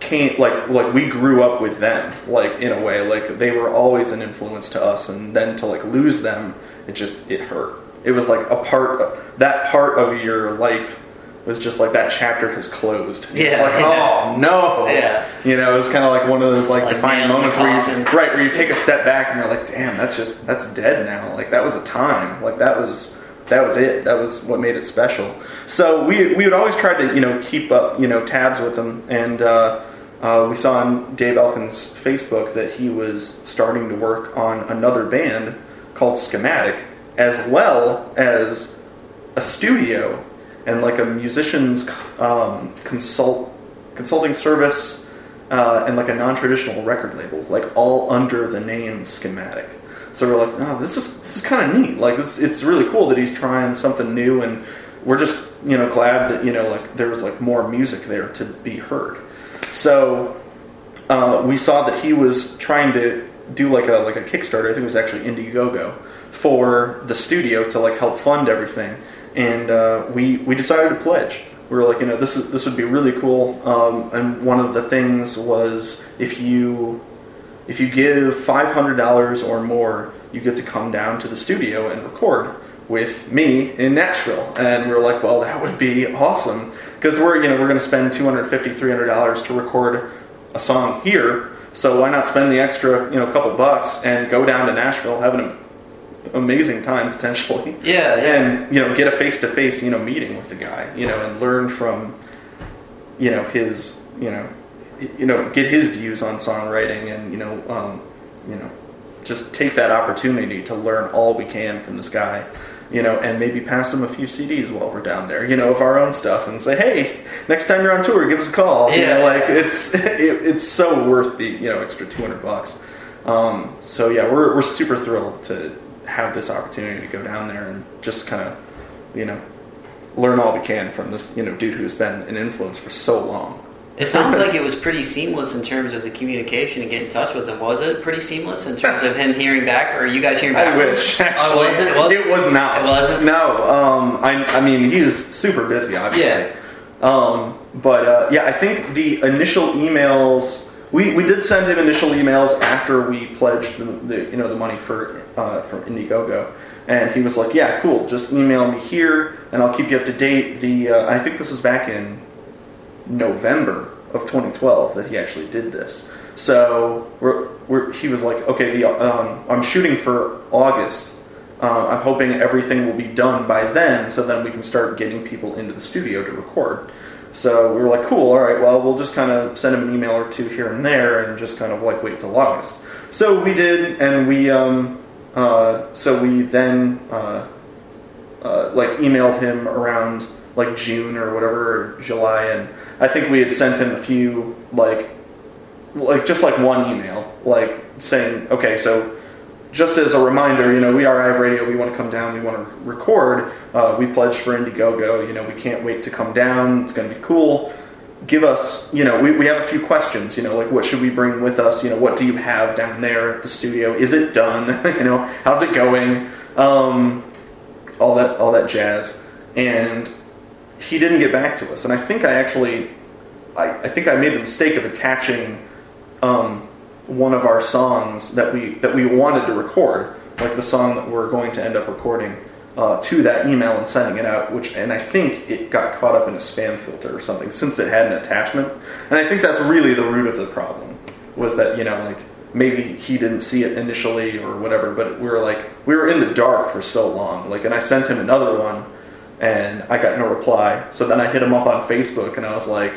came like like we grew up with them like in a way like they were always an influence to us and then to like lose them it just it hurt. It was like a part of, that part of your life was just like that chapter has closed. It's Yeah, like yeah. oh no. Yeah. you know it was kind of like one of those like, Like defining moments where you right where you take a step back and you're like damn that's just that's dead now. Like that was a time. Like that was that was it. That was what made it special. So we we would always try to you know keep up you know tabs with them and uh, uh, we saw on Dave Elkins' Facebook that he was starting to work on another band called Schematic as well as a studio and like a musician's um, consult consulting service uh, and like a non-traditional record label, like all under the name Schematic. So we're like, oh, this is this is kind of neat. Like it's it's really cool that he's trying something new, and we're just you know glad that you know like there was like more music there to be heard. So uh, we saw that he was trying to do like a like a Kickstarter. I think it was actually Indiegogo for the studio to like help fund everything, and uh, we we decided to pledge. We were like, you know, this is this would be really cool. Um, and one of the things was if you if you give five hundred dollars or more, you get to come down to the studio and record with me in Nashville. And we are like, well, that would be awesome because we're you know we're going to spend 250 300 dollars to record a song here. So why not spend the extra you know couple bucks and go down to Nashville, have an amazing time potentially. Yeah, yeah. And you know get a face to face you know meeting with the guy you know and learn from you know his you know you know get his views on songwriting and you know um, you know just take that opportunity to learn all we can from this guy you know and maybe pass them a few CDs while we're down there you know of our own stuff and say hey next time you're on tour give us a call. You Yeah. know like it's it, it's so worth the you know extra 200 bucks. Um, so yeah we're, we're super thrilled to have this opportunity to go down there and just kind of you know learn all we can from this you know dude who's been an influence for so long It sounds like it was pretty seamless in terms of the communication and get in touch with him. Was it pretty seamless in terms of him hearing back, or you guys hearing back? I wish. Actually, Oh, was it? Was- it was not. It wasn't? No. Um, I, I mean, he was super busy, obviously. Yeah. Um, but uh, yeah, I think the initial emails we, we did send him initial emails after we pledged the, the you know the money for uh, from Indiegogo, and he was like, "Yeah, cool. Just email me here, and I'll keep you up to date." The uh, I think this was back in November of 2012 that he actually did this. So we're, we're, he was like, okay, the, um, I'm shooting for August. Um, I'm hoping everything will be done by then, so then we can start getting people into the studio to record. So we were like, cool, all right, well, we'll just kind of send him an email or two here and there and just kind of like wait till August. So we did, and we, um, uh, so we then, uh, uh, like emailed him around like June or whatever, or July, and I think we had sent him a few like like just like one email, like saying, okay, so just as a reminder, you know, we are I of Radio. We want to come down. We want to record. Uh, we pledged for Indiegogo. You know, we can't wait to come down. It's going to be cool. Give us, you know, we, we have a few questions. You know, like what should we bring with us? You know, what do you have down there at the studio? Is it done? you know, how's it going? Um, all that all that jazz. And he didn't get back to us. And I think I actually, I, I think I made the mistake of attaching um, one of our songs that we that we wanted to record, like the song that we're going to end up recording, uh, to that email and sending it out. Which and I think it got caught up in a spam filter or something since it had an attachment. And I think that's really the root of the problem was that you know like maybe he didn't see it initially or whatever, but we were like we were in the dark for so long. Like, and I sent him another one and I got no reply. So then I hit him up on Facebook and I was like,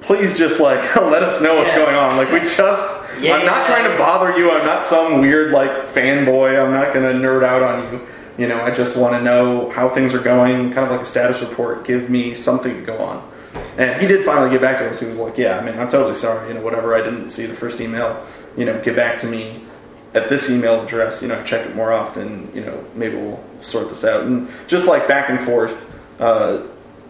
please just like let us know what's Yeah. going on. Like we just Yeah, I'm not yeah. trying to bother you. I'm not some weird like fanboy. I'm not going to nerd out on you. You know, I just want to know how things are going, kind of like a status report. Give me something to go on. And he did finally get back to us. He was like, "Yeah, I mean, I'm totally sorry. You know, whatever. I didn't see the first email. You know, get back to me at this email address. You know, check it more often. You know, maybe we'll sort this out." And just like back and forth, uh,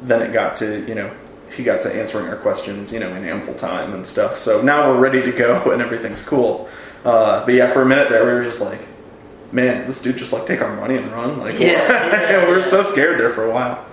then it got to you know he got to answering our questions, you know, in ample time and stuff. So now we're ready to go and everything's cool. Uh, but yeah, for a minute there, we were just like, man, this dude just like take our money and run. Like, Yeah, yeah, we were so scared there for a while.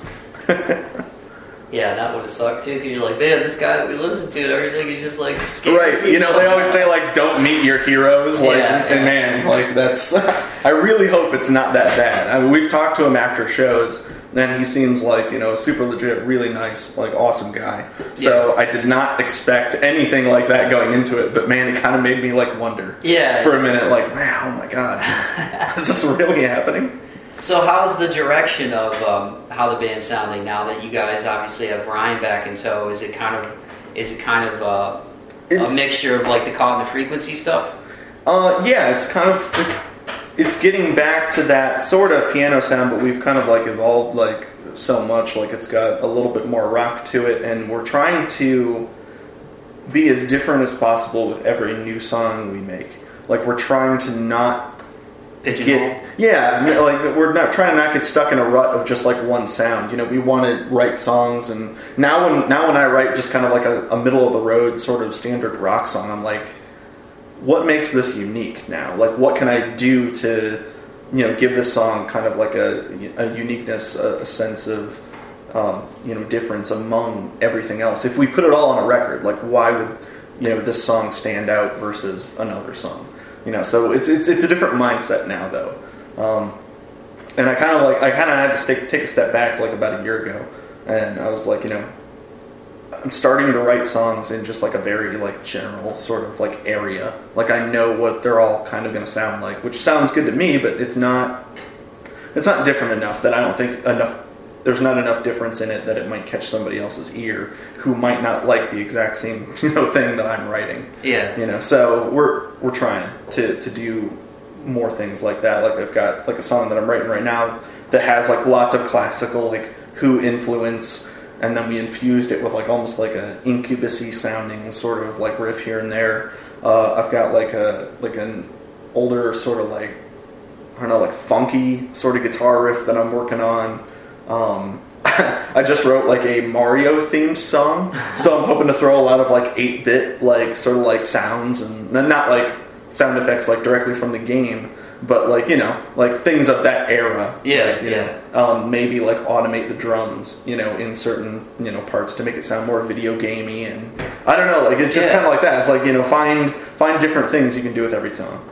Yeah, that would have sucked too. Because you're like, man, this guy that we listen to and everything is just like scared Right. You know, they always say like, don't meet your heroes. Like, Yeah, and yeah. man, like that's. I really hope it's not that bad. I mean, we've talked to him after shows, and he seems like you know a super legit, really nice, like awesome guy. So I did not expect anything like that going into it, but man, it kind of made me like wonder. Yeah. For a minute, like, man, oh my god, is this really happening? So how's the direction of um, how the band's sounding now that you guys obviously have Ryan back in tow? Is it kind of is it kind of uh, a mixture of like the Caught In The Frequency stuff? Uh, yeah, it's kind of it's it's getting back to that sort of piano sound, but we've kind of like evolved like so much. Like it's got a little bit more rock to it, and we're trying to be as different as possible with every new song we make. Like we're trying to not Pigeonhole. yeah, like we're not trying to not get stuck in a rut of just like one sound. You know, we want to write songs, and now when now when I write just kind of like a, a middle of the road sort of standard rock song, I'm like, what makes this unique now? Like, what can I do to you know give this song kind of like a, a uniqueness, a, a sense of um, you know difference among everything else? If we put it all on a record, like why would you know this song stand out versus another song? You know, so it's it's, it's a different mindset now though. Um, and I kind of like I kind of had to take take a step back like about a year ago, and I was like, you know, I'm starting to write songs in just like a very like general sort of like area. Like I know what they're all kind of going to sound like, which sounds good to me, but it's not it's not different enough that I don't think enough there's not enough difference in it that it might catch somebody else's ear who might not like the exact same you know thing that I'm writing. Yeah. You know, so we're we're trying to to do more things like that. Like I've got like a song that I'm writing right now that has like lots of classical like Who influence, and then we infused it with like almost like a incubusy sounding sort of like riff here and there. Uh, I've got like a like an older sort of like I don't know like funky sort of guitar riff that I'm working on. Um, I just wrote like a Mario themed song, so I'm hoping to throw a lot of like 8 bit like sort of like sounds and not like sound effects like directly from the game, but like you know like things of that era. Yeah, like, yeah. Um, maybe like automate the drums, you know, in certain you know parts to make it sound more video gamey and I don't know, like it's just Yeah. kind of like that. It's like you know find find different things you can do with every song.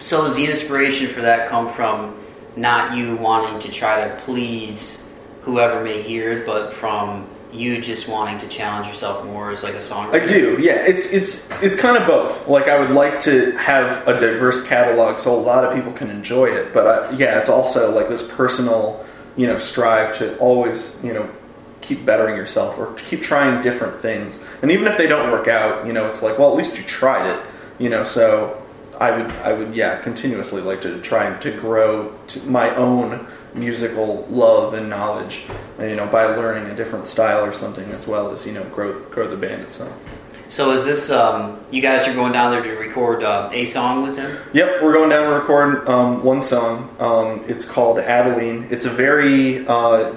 So does the inspiration for that come from not you wanting to try to please whoever may hear it, but from you just wanting to challenge yourself more as like a songwriter? I do, yeah. It's it's it's kind of both. Like I would like to have a diverse catalog so a lot of people can enjoy it, but I, yeah, it's also like this personal, you know, strive to always, you know, keep bettering yourself or keep trying different things. And even if they don't work out, you know, it's like, well, at least you tried it, you know. So I would I would yeah continuously like to try to grow to my own musical love and knowledge, you know, by learning a different style or something as well as you know grow grow the band itself. So is this um, you guys are going down there to record uh, a song with him? Yep, we're going down to record um, one song. Um, it's called Adeline. It's a very uh,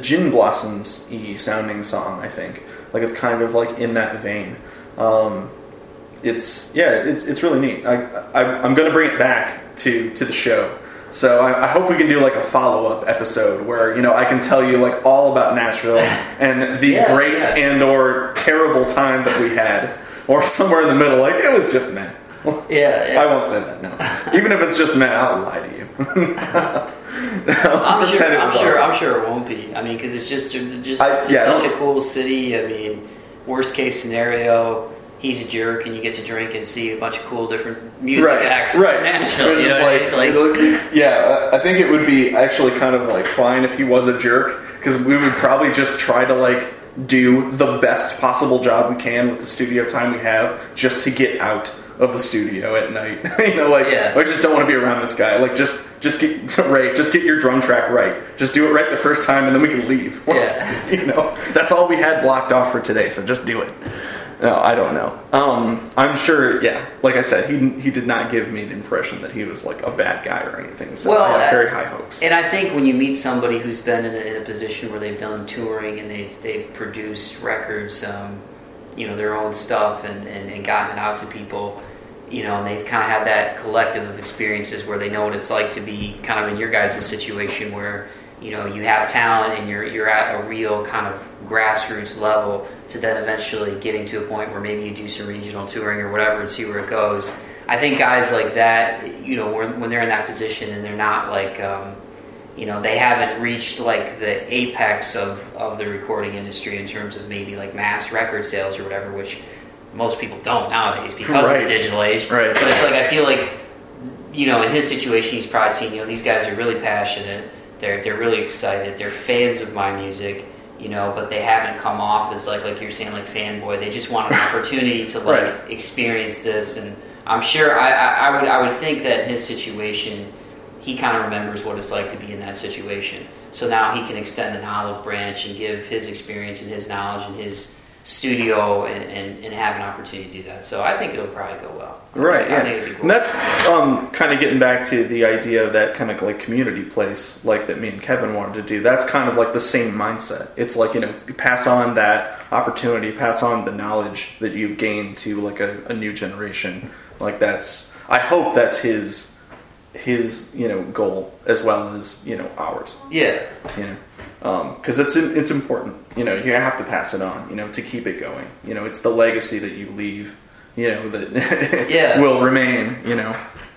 Gin Blossoms y sounding song, I think. Like it's kind of like in that vein. Um, it's yeah, it's it's really neat. I, I I'm going to bring it back to to the show. So I, I hope we can do like a follow up episode where you know I can tell you like all about Nashville and the Yeah, great yeah. and or terrible time that we had, or somewhere in the middle. Like it was just meh. Yeah, yeah. I won't say that. No, even if it's just meh, I'll lie to you. I'm sure. I'm was sure. I'm sure it won't be. I mean, because it's just just I- it's yeah, such a cool city. I mean, worst case scenario, he's a jerk, and you get to drink and see a bunch of cool different music right, acts. right. Nashville. You know I like. Like- yeah. I think it would be actually kind of like fine if he was a jerk because we would probably just try to like do the best possible job we can with the studio time we have just to get out of the studio at night. you know, like Yeah. I just don't want to be around this guy. Like just just get right, just get your drum track right. Just do it right the first time, and then we can leave. Yeah. you know, that's all we had blocked off for today. So just do it. No, I don't know. Um, I'm sure. Yeah, like I said, he he did not give me the impression that he was like a bad guy or anything. So Well, I have very high hopes. And I think when you meet somebody who's been in a, in a position where they've done touring and they've they've produced records, um, you know, their own stuff and, and, and gotten it out to people, you know, and they've kind of had that collective of experiences where they know what it's like to be kind of in your guys' situation where you know you have talent and you're you're at a real kind of grassroots level to then eventually getting to a point where maybe you do some regional touring or whatever and see where it goes. I think guys like that, you know, when, when they're in that position and they're not like, um, you know, they haven't reached like the apex of, of the recording industry in terms of maybe like mass record sales or whatever, which most people don't nowadays because Right. of the digital age. Right. But it's like I feel like, you know, in his situation, he's probably seen, you know, these guys are really passionate. They're they're really excited. They're fans of my music. You know, but they haven't come off as like like you're saying like fanboy. They just want an opportunity to like Right. experience this, and I'm sure I, I, I would I would think that in his situation, he kind of remembers what it's like to be in that situation. So now he can extend an olive branch and give his experience and his knowledge and his studio and, and, and have an opportunity to do that. So I think it'll probably go well. Right, I yeah. cool. And that's um, kind of getting back to the idea of that kind of like community place, like that me and Kevin wanted to do. That's kind of like the same mindset. It's like, you know, you pass on that opportunity, pass on the knowledge that you've gained to like a, a new generation. Like that's, I hope that's his, his, you know, goal as well as, you know, ours yeah. you know because it's it's important you know you have to pass it on you know to keep it going you know it's the legacy that you leave you know that Yeah. will remain you know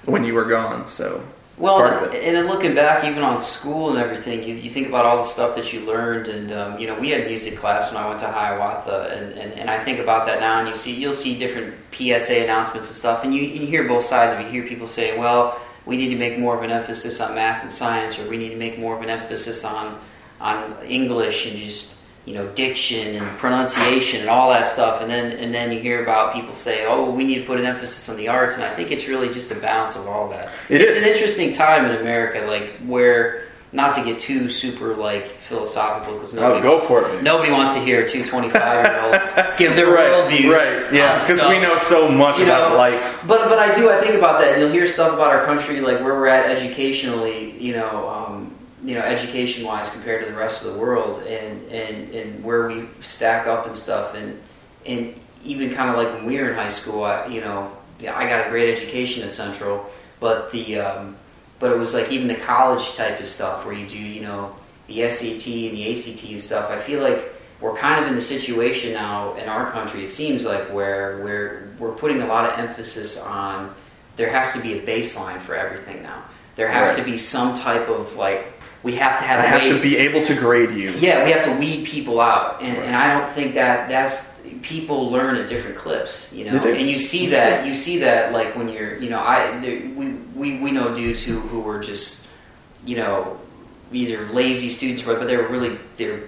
when you are gone so Well, part of it and then looking back, even on school and everything, you, you think about all the stuff that you learned, and um, you know, we had music class when I went to Hiawatha, and, and, and I think about that now, and you see, you'll see different PSA announcements and stuff, and you, you hear both sides of it. You hear people saying, "Well, we need to make more of an emphasis on math and science, or we need to make more of an emphasis on on English and just you know diction and pronunciation and all that stuff." And then and then you hear about people say, "Oh, we need to put an emphasis on the arts," and I think it's really just a balance of all that. It it's is. an interesting time in America, like where not to get too super like philosophical because oh nobody go wants, for it nobody wants to hear two 25 year olds give their right worldviews. right yeah because we know so much You about know, life But but I do I think about that. You'll hear stuff about our country, like where we're at educationally. You know, um, you know, education wise compared to the rest of the world, and and and where we stack up and stuff, and and even kind of like when we were in high school, I, you know, yeah, I got a great education at Central, but the um, but it was like even the college type of stuff where you do you know the SAT and the ACT and stuff. I feel like we're kind of in the situation now in our country. It seems like where we're we're putting a lot of emphasis on there has to be a baseline for everything now. There has Right. to be some type of like we have to have i have way to be able to grade you yeah, we have to weed people out, and, Right. and I don't think that that's people learn at different clips, you know. And you see that you see that like when you're, you know, I there, we, we we know dudes who who were just, you know, either lazy students, but but they were really they're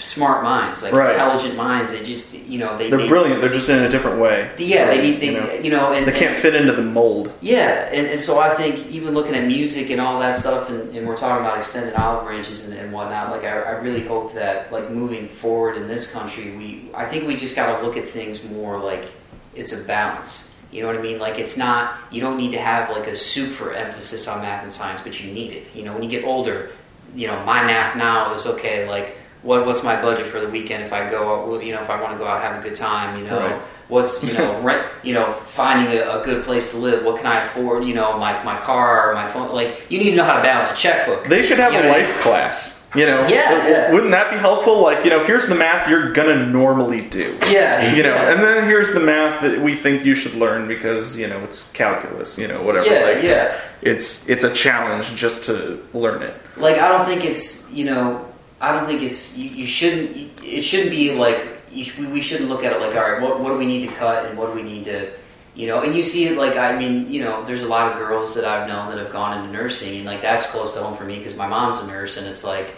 smart minds, like Right. intelligent minds. They just you know they they're they, brilliant they're just in a different way Yeah, they need they you know? you know and they can't fit into the mold yeah, and, and so I think even looking at music and all that stuff, and, and we're talking about extended olive branches and, and whatnot. Like I, I really hope that like moving forward in this country, we I think we just got to look at things more like it's a balance. You know what I mean? Like it's not you don't need to have like a super emphasis on math and science, but you need it. You know, when you get older, you know my math now is okay. Like what what's my budget for the weekend if I go out? You know, if I want to go out and have a good time, you know. Right. What's you know rent? You know, finding a, a good place to live. What can I afford? You know, my my car or my phone. Like you need to know how to balance a checkbook. They should have You a what I life class. You know, Yeah, yeah. wouldn't that be helpful? Like, you know, here's the math you're gonna normally do. Yeah, You know, yeah. and then here's the math that we think you should learn because you know it's calculus. You know, whatever. Yeah, like, yeah. It's it's a challenge just to learn it. like I don't think it's you know I don't think it's you, you shouldn't it shouldn't be like you, we- shouldn't look at it like all right what what do we need to cut and what do we need to you know and you see it like I mean you know there's a lot of girls that I've known that have gone into nursing and like that's close to home for me because my mom's a nurse and it's like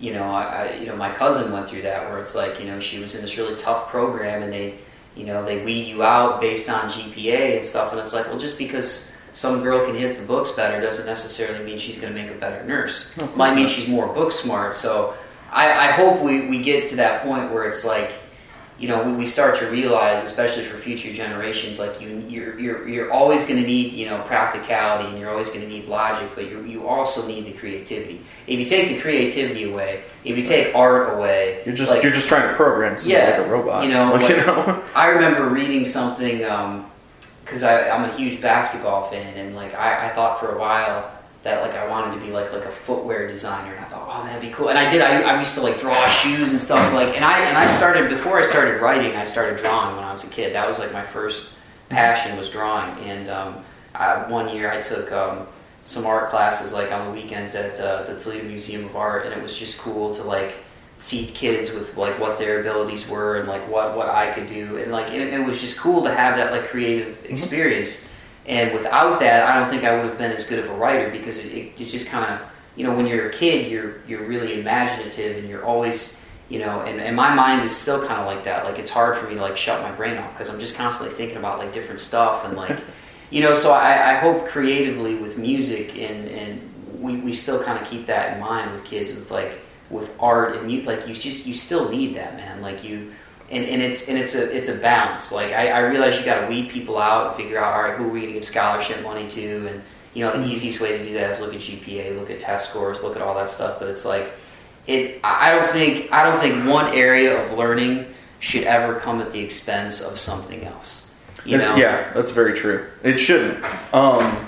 you know I, I you know my cousin went through that where it's like you know she was in this really tough program and they you know they weed you out based on GPA and stuff and it's like well just because some girl can hit the books better doesn't necessarily mean she's going to make a better nurse might mean she's more book smart so I, I hope we, we get to that point where it's like you know, we, start to realize, especially for future generations, like you, you're, you're, you're always going to need, you know, practicality and you're always going to need logic, but you, you also need the creativity. If you take the creativity away, if you take art away, You're just like, you're just trying to program something Yeah, like a robot. you know, Like, like- you know. I remember reading something um, because I'm a huge basketball fan, and like I, I thought for a while that like I wanted to be like like a footwear designer, and I thought, oh, that'd be cool. And I did. I, I used to like draw shoes and stuff like, and I and I started before I started writing. I started drawing when I was a kid. That was like my first passion was drawing, and um, I, one year I took. Um, some art classes like on the weekends at uh, the Toledo Museum of Art, and it was just cool to like see kids with like what their abilities were and like what what I could do, and like it, it was just cool to have that like creative mm-hmm. experience. And without that, I don't think I would have been as good of a writer because it, it, it just kind of you know when you're a kid, you're you're really imaginative and you're always you know and, and my mind is still kind of like that. Like it's hard for me to like shut my brain off because i'm just constantly thinking about like different stuff and like you know so i, I hope creatively with music and and we, we still kind of keep that in mind with kids with like with art and you like you just you still need that man. Like you and, and it's and it's a it's a balance. Like i, I realize you got to weed people out and figure out all right who are we going to give scholarship money to? And you know the easiest way to do that is look at gpa look at test scores look at all that stuff. But it's like it i don't think i don't think one area of learning should ever come at the expense of something else you know? Yeah, that's very true. It shouldn't. Um,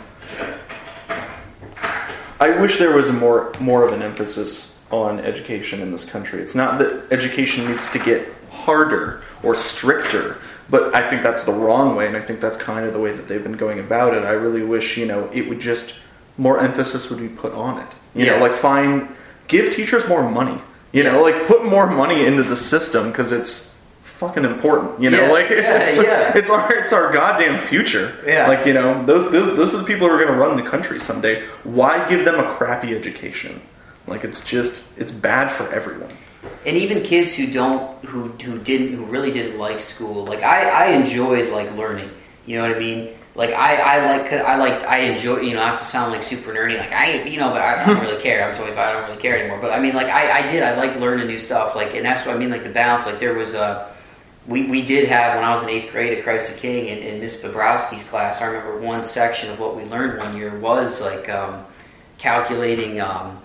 I wish there was a more more of an emphasis on education in this country. It's not that education needs to get harder or stricter, but I think that's the wrong way, and I think that's kind of the way that they've been going about it. I really wish you know it would just more emphasis would be put on it. You Yeah. know, like find give teachers more money. You know, like put more money into the system because it's fucking important. You know, Yeah, like yeah, it's, yeah. it's our it's our goddamn future. Yeah. Like you know, those those, those are the people who are going to run the country someday. Why give them a crappy education? Like it's just it's bad for everyone. and even kids who don't who who didn't who really didn't like school like i i enjoyed like learning you know what i mean like i i like i like i enjoy you know not to sound like super nerdy like i you know but i don't really care i'm 25 i don't really care anymore but i mean like i i did i like learning new stuff like and that's what i mean like the balance like there was a we, we did have when I was in eighth grade at Christ the King in, in Miss Bobrowski's class. I remember one section of what we learned one year was like um, calculating, um,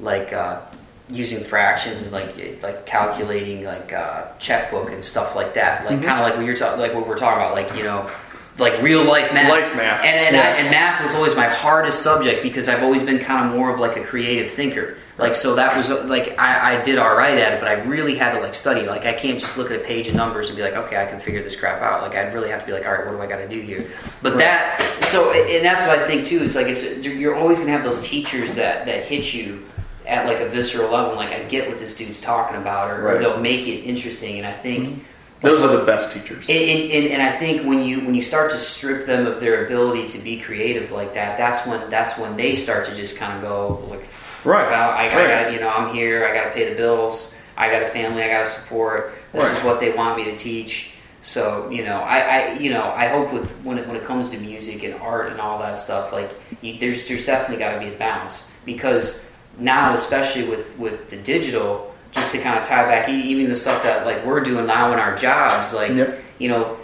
like uh, using fractions and like like calculating like uh, checkbook and stuff like that. Like kind of like what you're talking, like what we're talking about, like you know, like real life math. Life math, And and, yeah. I, and math was always my hardest subject because I've always been kind of more of like a creative thinker. Like so that was like I, I did all right at it, but I really had to like study. Like I can't just look at a page of numbers and be like, okay, I can figure this crap out. Like I'd really have to be like, all right, what do I got to do here? But that so and that's what I think too. It's like it's you're always gonna have those teachers that that hit you at like a visceral level. Like I get what this dude's talking about, or, or they'll make it interesting. And I think. Mm-hmm. Those are the best teachers. And, and, and- I think when you when you start to strip them of their ability to be creative like that, that's when that's when they start to just kind of go like, Right. Well, I, I got you know I'm here. I got to pay the bills. I got a family. I got to support. This Right. is what they want me to teach. So you know, I, I you know I hope with when it when it comes to music and art and all that stuff, like you, there's there's definitely got to be a balance because now, especially with with the digital, just to kind of tie back, even the stuff that like we're doing now in our jobs, like Yep. you know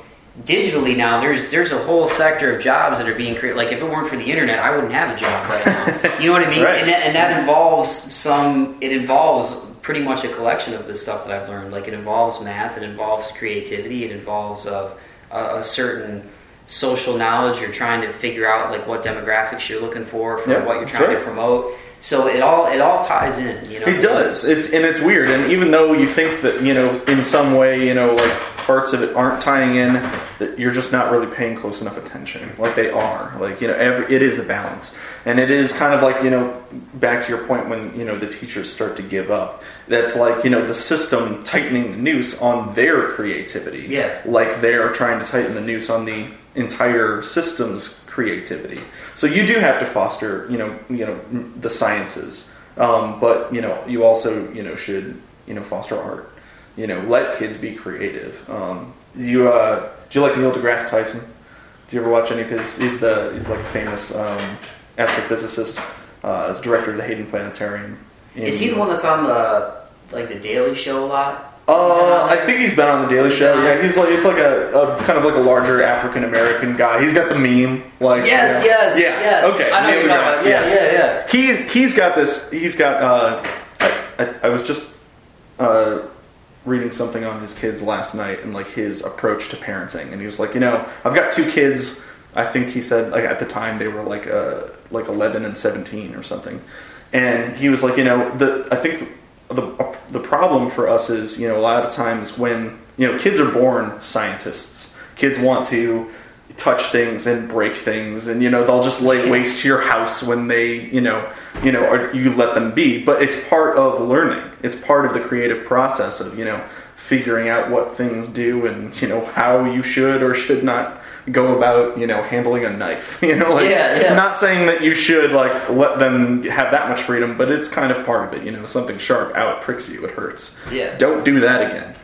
digitally now there's there's a whole sector of jobs that are being created like if it weren't for the internet i wouldn't have a job right now. You know what i mean? Right. and, that, and that involves some it involves pretty much a collection of the stuff that i've learned. Like it involves math it involves creativity it involves of a, a certain social knowledge you're trying to figure out like what demographics you're looking for for Yeah, what you're trying to promote so it all it all ties in you know It does. It's and it's weird. And even though you think that you know, in some way, you know, like parts of it aren't tying in, that you're just not really paying close enough attention. Like they are. Like you know, every it is a balance, and it is kind of like you know, back to your point when you know the teachers start to give up. That's like you know the system tightening the noose on their creativity. Yeah. Like they are trying to tighten the noose on the entire system's creativity. So you do have to foster, you know, you know, the sciences, um, but you know, you also, you know, should, you know, foster art. You know, let kids be creative. Um, you, uh, do you like Neil deGrasse Tyson? Do you ever watch any of his? He's the he's like a famous um, astrophysicist. Uh, he's director of the Hayden Planetarium. is he the one that's on the like the daily show a lot Uh, I think he's been on the Daily Show. Yeah. Yeah, he's like it's like a, a kind of like a larger African American guy. He's got the meme, like Yes, yeah. yes, yeah, yes. okay, I know Neil what you're talking about. Yeah, yeah, yeah. He's he's got this. He's got. Uh, I, I, I was just uh, reading something on his kids last night and like his approach to parenting, and he was like, you know, I've got two kids. I think he said like at the time they were like uh like eleven and seventeen or something, and he was like, you know, the I think the the problem for us is you know a lot of times when you know kids are born scientists, kids want to touch things and break things and you know they'll just lay waste to your house when they you know you know or you let them be. But it's part of learning. It's part of the creative process of you know figuring out what things do and you know how you should or should not go about you know handling a knife you know like Yeah, yeah. not saying that you should like let them have that much freedom but it's kind of part of it you know something sharp out pricks you it hurts Yeah. don't do that again.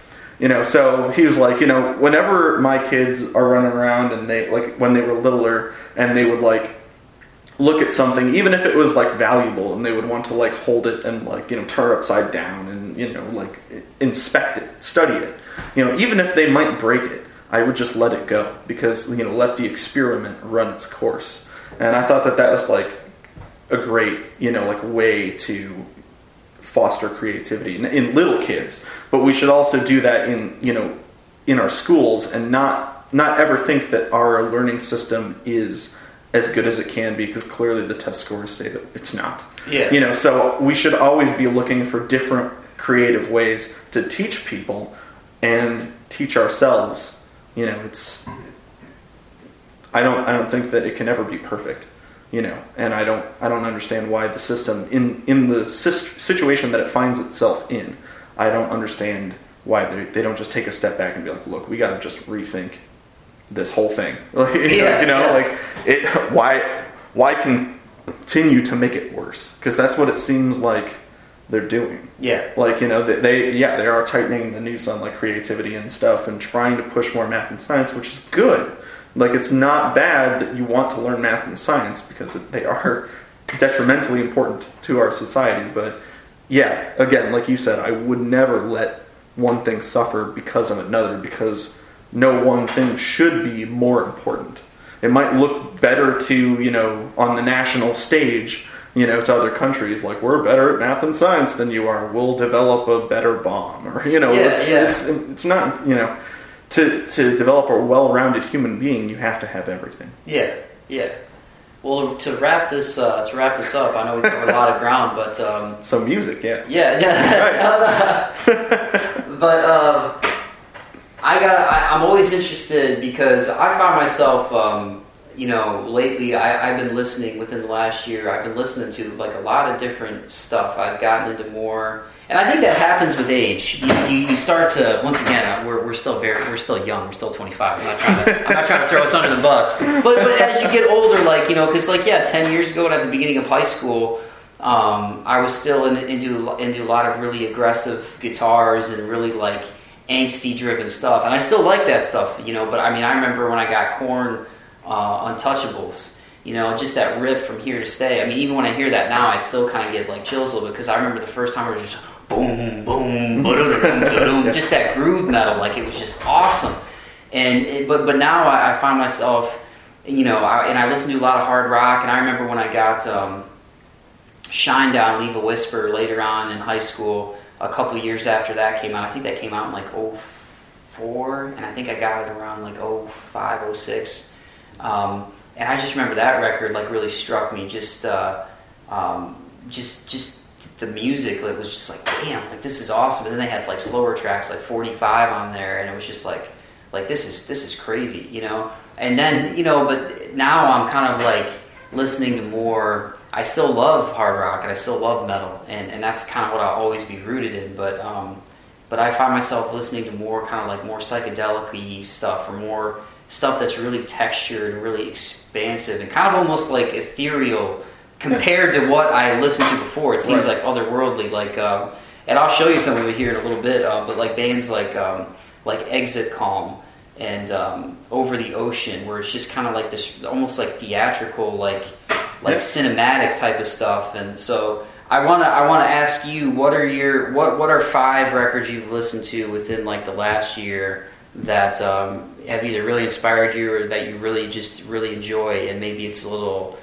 You know, so he was like, you know, whenever my kids are running around and they like when they were littler and they would like look at something, even if it was like valuable, and they would want to like hold it and like you know turn it upside down and you know like inspect it, study it. You know, even if they might break it, I would just let it go because you know let the experiment run its course. And I thought that that was like a great you know like way to foster creativity in, in little kids, but we should also do that in you know in our schools and not not ever think that our learning system is as good as it can be because clearly the test scores say that it's not. Yeah. You know, so we should always be looking for different creative ways to teach people and teach ourselves. You know, it's I don't I don't think that it can ever be perfect, you know, and I don't I don't understand why the system in in the situation that it finds itself in, I don't understand why they they don't just take a step back and be like, look, we got to just rethink this whole thing. Like, Yeah, you know, yeah. like it why why continue to make it worse? Because that's what it seems like they're doing. Yeah. like you know they, they yeah they are tightening the noose on like creativity and stuff and trying to push more math and science which is good. Like it's not bad that you want to learn math and science because they are detrimentally important to our society but yeah again like you said i would never let one thing suffer because of another because no one thing should be more important. It might look better to you know on the national stage you know to other countries like we're better at math and science than you are we'll develop a better bomb or you know Yeah, it's, yeah. it's it's not you know to to develop a well-rounded human being you have to have everything Yeah, yeah. Well, to wrap this uh, to wrap this up, I know we covered a lot of ground, but um, so music yeah yeah, yeah. but um, I got. I, I'm always interested because I found myself, um, you know, lately. I, I've been listening within the last year. I've been listening to like a lot of different stuff. I've gotten into more, and I think that happens with age. You, you, you start to once again. uh, We're, we're still very we're still young. We're still 25. I'm not trying to I'm not trying to throw us under the bus. But but as you get older, like you know, because like yeah, 10 years ago and at the beginning of high school. Um, I was still in, into into a lot of really aggressive guitars and really like angsty driven stuff, and I still like that stuff, you know. But I mean, I remember when I got Korn uh, Untouchables, you know, just that riff from Here to Stay. I mean, even when I hear that now, I still kind of get like chills a little bit because I remember the first time it was just boom, boom, ba-dum, just that groove metal, like it was just awesome. And it, but but now I, I find myself, you know, I, and I listen to a lot of hard rock, and I remember when I got. Um, Shinedown, Leave a Whisper later on in high school. A couple years after that came out, I think that came out in like 04, and I think I got it around like 05, 06. Um, and I just remember that record like really struck me. Just, uh, um, just, just the music. Like, was just like, damn, like this is awesome. And then they had like slower tracks, like 45 on there, and it was just like, like this is this is crazy, you know. And then you know, but now I'm kind of like listening to more. I still love hard rock and I still love metal, and, and that's kind of what I'll always be rooted in. But um, but I find myself listening to more kind of like more psychedelic stuff or more stuff that's really textured and really expansive and kind of almost like ethereal compared to what I listened to before. It seems Right. like otherworldly. Like, uh, and I'll show you some of it here in a little bit. Uh, but like bands like um, like Exit Calm and um, Over the Ocean, where it's just kind of like this, almost like theatrical, like like Yeah. cinematic type of stuff. And so I wanna I wanna ask you what are your what what are five records you've listened to within like the last year that um, have either really inspired you or that you really just really enjoy and maybe it's a little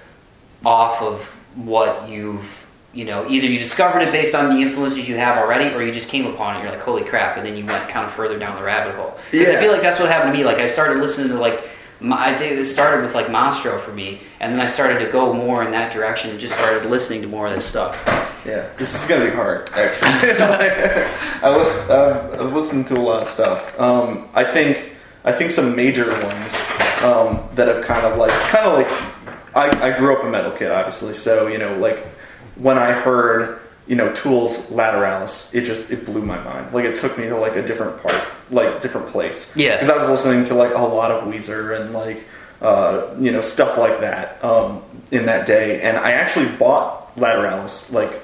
off of what you've you know either you discovered it based on the influences you have already or you just came upon it you're like holy crap and then you went kind of further down the rabbit hole. Because I feel like that's what happened to me. Like I started listening to like my, I think it started with like Monstro for me and then I started to go more in that direction and just started listening to more of this stuff. Yeah, this is gonna be hard. Actually, I listen, I've, I've listened to a lot of stuff. Um, I think I think some major ones um, that have kind of like kind of like I, I grew up a metal kid, obviously. So you know, like when I heard you know Tool's Lateralis, it just it blew my mind. Like it took me to like a different part, like different place. Yeah. because I was listening to like a lot of Weezer and like uh, you know stuff like that um, in that day, and I actually bought Lateralis like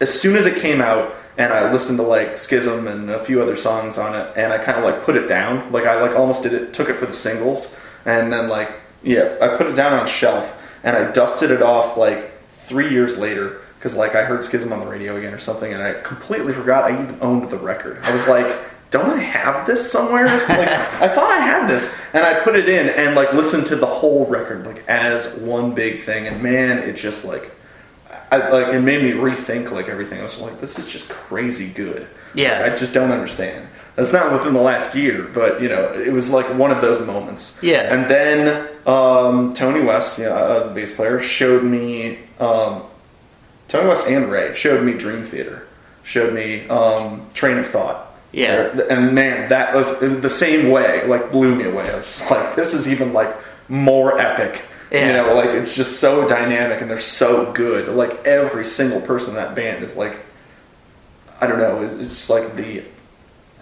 as soon as it came out and I listened to like Schism and a few other songs on it and I kind of like put it down. Like I like almost did it took it for the singles and then like yeah I put it down on a shelf and I dusted it off like three years later because like I heard Schism on the radio again or something and I completely forgot I even owned the record. I was like don't I have this somewhere? Like I thought I had this and I put it in and like listened to the whole record like as one big thing and man it just like I, like it made me rethink like everything. I was like, this is just crazy good. Yeah. Like, I just don't understand. That's not within the last year, but you know, it was like one of those moments. Yeah. And then um, Tony West, you know, uh, the bass player, showed me um, Tony West and Ray showed me Dream Theater, showed me um, Train of Thought. Yeah. And man, that was the same way. Like blew me away. I was like, this is even like more epic. Yeah. You know, like it's just so dynamic and they're so good. Like every single person in that band is like, I don't know, it's it's just like the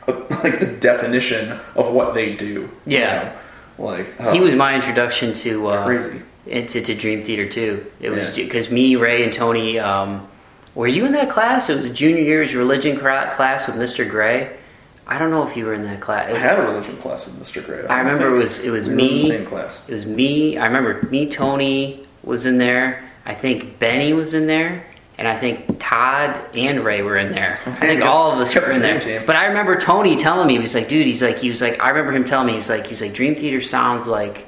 like the definition of what they do. you Yeah. know? Like he oh, was my introduction to uh, crazy. into to Dream Theater too. It was Yeah. because me, Ray, and Tony. Um, were you in that class? It was junior year's religion class with Mr. Gray. I don't know if you were in that class. I had a religion class with Mr. Gray. I remember it was it was we me. same class. It was me. I remember me. Tony was in there. I think Benny was in there, and I think Todd and Ray were in there. I think all of us were in there. team. But I remember Tony telling me he was like, "Dude, he's like, he was like, I remember him telling me he's like, he's like, Dream Theater sounds like."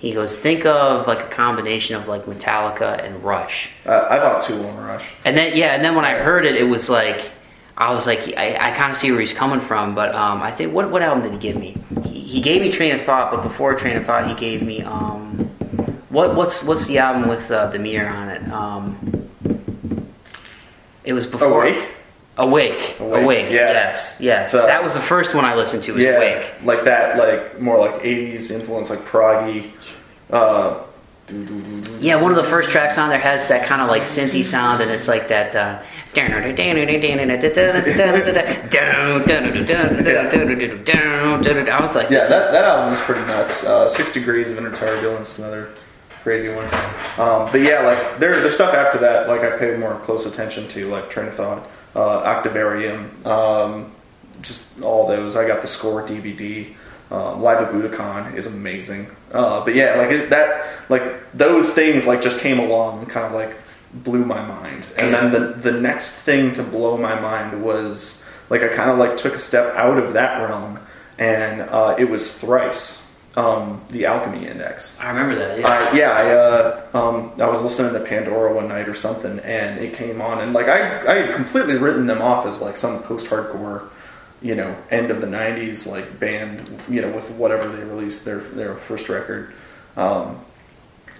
He goes, think of like a combination of like Metallica and Rush. Uh, I thought Tool and Rush. And then yeah, and then when I heard it, it was like I was like I, I kind of see where he's coming from. But um, I think what what album did he give me? He, he gave me Train of Thought, but before Train of Thought, he gave me um, what what's what's the album with uh, the mirror on it? Um, it was before Awake? Awake, Awake, Awake. yeah. Yes, yes. So- that was the first one I listened to. Was Yeah, Awake. like that, like more like '80s influence, like proggy. Uh, Yeah, one of the first tracks on there has that kind of like synthy sound, and it's like that. Uh, I was like, yeah, that, is- that album is pretty nuts. Uh, Six Degrees of Inner Turbulence, another crazy one. Um, but yeah, like there, there's stuff after that. Like I pay more close attention to, like Train of Thought, uh, Octavarium, um, just all those. I got the score DVD. Um, Live at Budokan is amazing. Uh, but yeah, like it, that, like those things, like just came along and kind of like blew my mind. And then the the next thing to blow my mind was like I kind of like took a step out of that realm, and uh, it was Thrice, um, the Alchemy Index. I remember that. Yeah. Uh, yeah, I uh, um, I was listening to Pandora one night or something, and it came on, and like I I had completely written them off as like some post hardcore, you know, end of the '90s like band, you know, with whatever they released their their first record, um,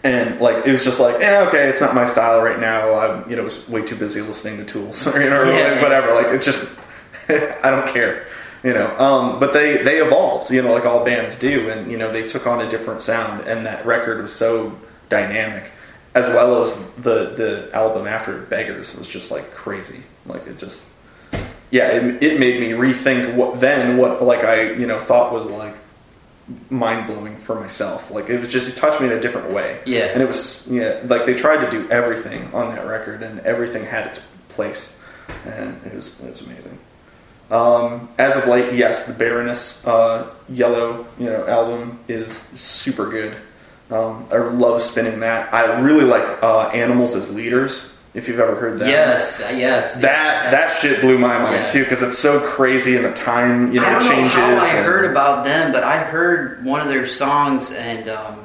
and like it was just like, yeah, okay, it's not my style right now. I'm you know was way too busy listening to Tools or you know Yeah. whatever. Like it's just I don't care. You know, um, but they they evolved, you know, like all bands do, and you know they took on a different sound, and that record was so dynamic, as well as the the album after Beggars was just like crazy, like it just, yeah, it, it made me rethink what then what like I you know thought was like mind blowing for myself, like it was just it touched me in a different way, Yeah. and it was yeah like they tried to do everything on that record, and everything had its place, and it was it was amazing. Um, as of late, yes, the Baroness uh, Yellow, you know, album is super good. Um, I love spinning that. I really like uh, Animals as Leaders. If you've ever heard that, Yes, uh, yes. That that shit blew my mind Yes. too because it's so crazy and the time you know I don't changes. know how I and- heard about them, but I heard one of their songs and um,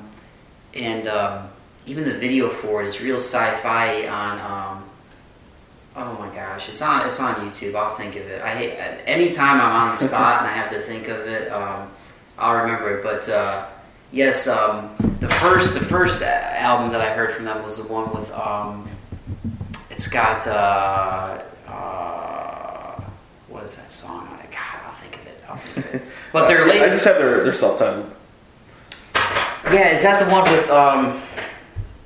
and um, even the video for it is real sci-fi on. Um, oh my gosh, it's on it's on YouTube. I'll think of it. I hate anytime I'm on the spot and I have to think of it. Um, I'll remember it. But uh, yes, um, the first the first album that I heard from them was the one with. Um, it's got. Uh, uh, what is that song on it? God, I'll think of it. I'll think of it. But their I just have their, their self-titled. Yeah, is that the one with? Um,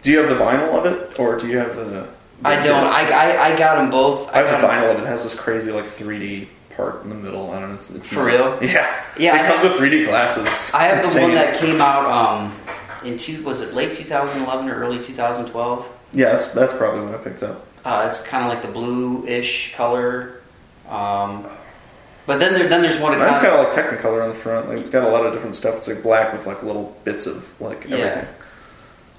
Do you have the vinyl of it, or do you have the? the I don't. I. I I got them both. I have the vinyl of it. It has this crazy like 3D part in the middle. I don't know. It's, it's For nuts. real? Yeah. Yeah, It I comes have- with 3D glasses. I have the one that came out um, in two. Was it late 2011 or early 2012? Yeah, that's that's probably what I picked up. Uh, it's kind of like the blue-ish color. Um, but then there, then there's one. Mine's of like Technicolor on the front. Like it's got a lot of different stuff. It's like black with like little bits of like Yeah. everything.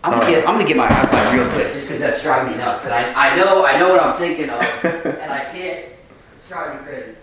I'm gonna get I'm gonna get my iPod real quick just because that's driving me nuts, and I, I know I know what I'm thinking of, and I can't. It's driving me crazy.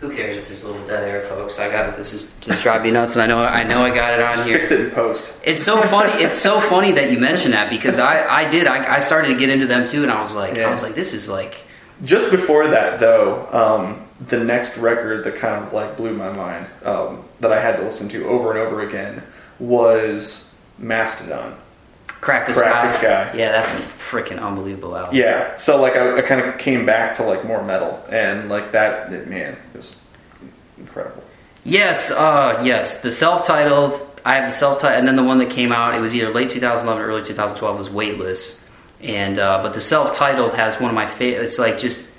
Who cares if there's a little dead air, folks? I got it. This is just driving me nuts, and I know I know I got it on Just here. fix it in post. It's so funny. It's so funny that you mentioned that because I, I did. I, I started to get into them too, and I was like, Yeah. I was like, this is like, Just before that, though, um, the next record that kind of like blew my mind um, that I had to listen to over and over again was Mastodon. Crack the Crack the Skye. Sky. Yeah, that's a freaking unbelievable album. Yeah, so like I, I kind of came back to like more metal, and like that, man, it was incredible. Yes, uh, yes. The self-titled. I have the self-titled, and then the one that came out. It was either late 2011 or early 2012. Was Weightless, and uh, but the self-titled has one of my favorite. It's like just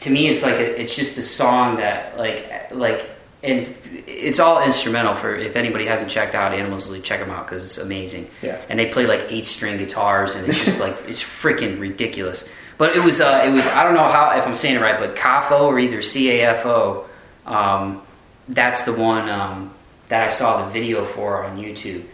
to me, it's like a, it's just a song that like like and it's all instrumental. For if anybody hasn't checked out Animals League, check them out because it's amazing. Yeah. and they play like eight-string guitars, and it's just like it's freaking ridiculous. But it was uh, it was I don't know how if I'm saying it right, but CAFO or either CAFO. Um, that's the one um, that I saw the video for on YouTube.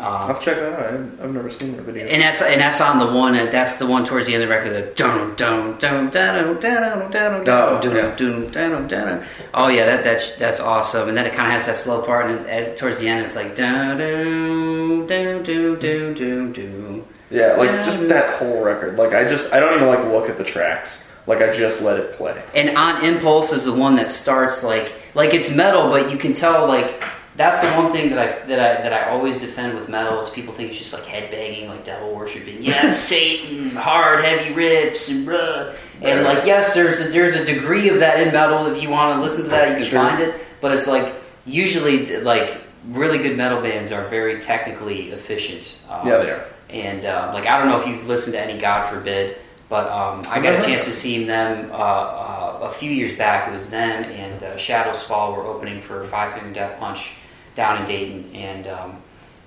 I'll Um, have to check that out. I've, I've never seen the video. and that's and that's on the one that's the one towards the end of the record. The dun dun dun dun dun dun dun Oh, dun dun dun dun dun. Oh yeah, that that's that's awesome. And then it kind of has that slow part, and at, towards the end, it's like dun dun dun dun dun dun dun. yeah, like just that whole record. Like I just, I don't even like look at the tracks. Like I just let it play. And on impulse is the one that starts like like it's metal, but you can tell like that's the one thing that I that I that I always defend with metal is people think it's just like headbanging, like devil worshiping. Yeah, Satan, hard, heavy riffs, and bruh. And like yes, there's a, there's a degree of that in metal. If you want to listen to that, you can Sure. find it. But it's like usually like really good metal bands are very technically efficient. Um, Yeah, they are. and uh, like I don't know if you've listened to any God Forbid, but um, I got a chance to see them uh, uh, a few years back. It was them and uh, Shadows Fall were opening for Five Finger Death Punch down in Dayton, and um,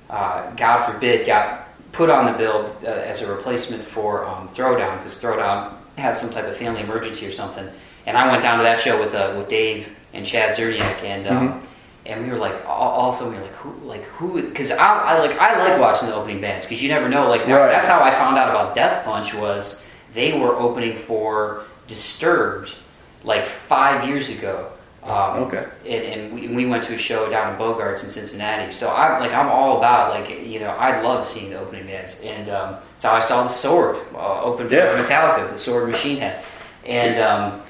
uh, God Forbid got put on the bill uh, as a replacement for um, Throwdown because Throwdown had some type of family emergency or something. And I went down to that show with uh, with Dave and Chad Zerniak, and um, and we were like, all, all of a sudden we were like, who, like who? Because I, I like I like watching the opening bands because you never know. Like that, Right. that's how I found out about Death Punch was they were opening for Disturbed like five years ago. Um, Okay. And, and we, we went to a show down in Bogarts in Cincinnati. So I'm like I'm all about like you know I love seeing the opening bands, and um, so I saw the Sword uh, open for Yeah. Metallica, the Sword Machine Head, and. Um,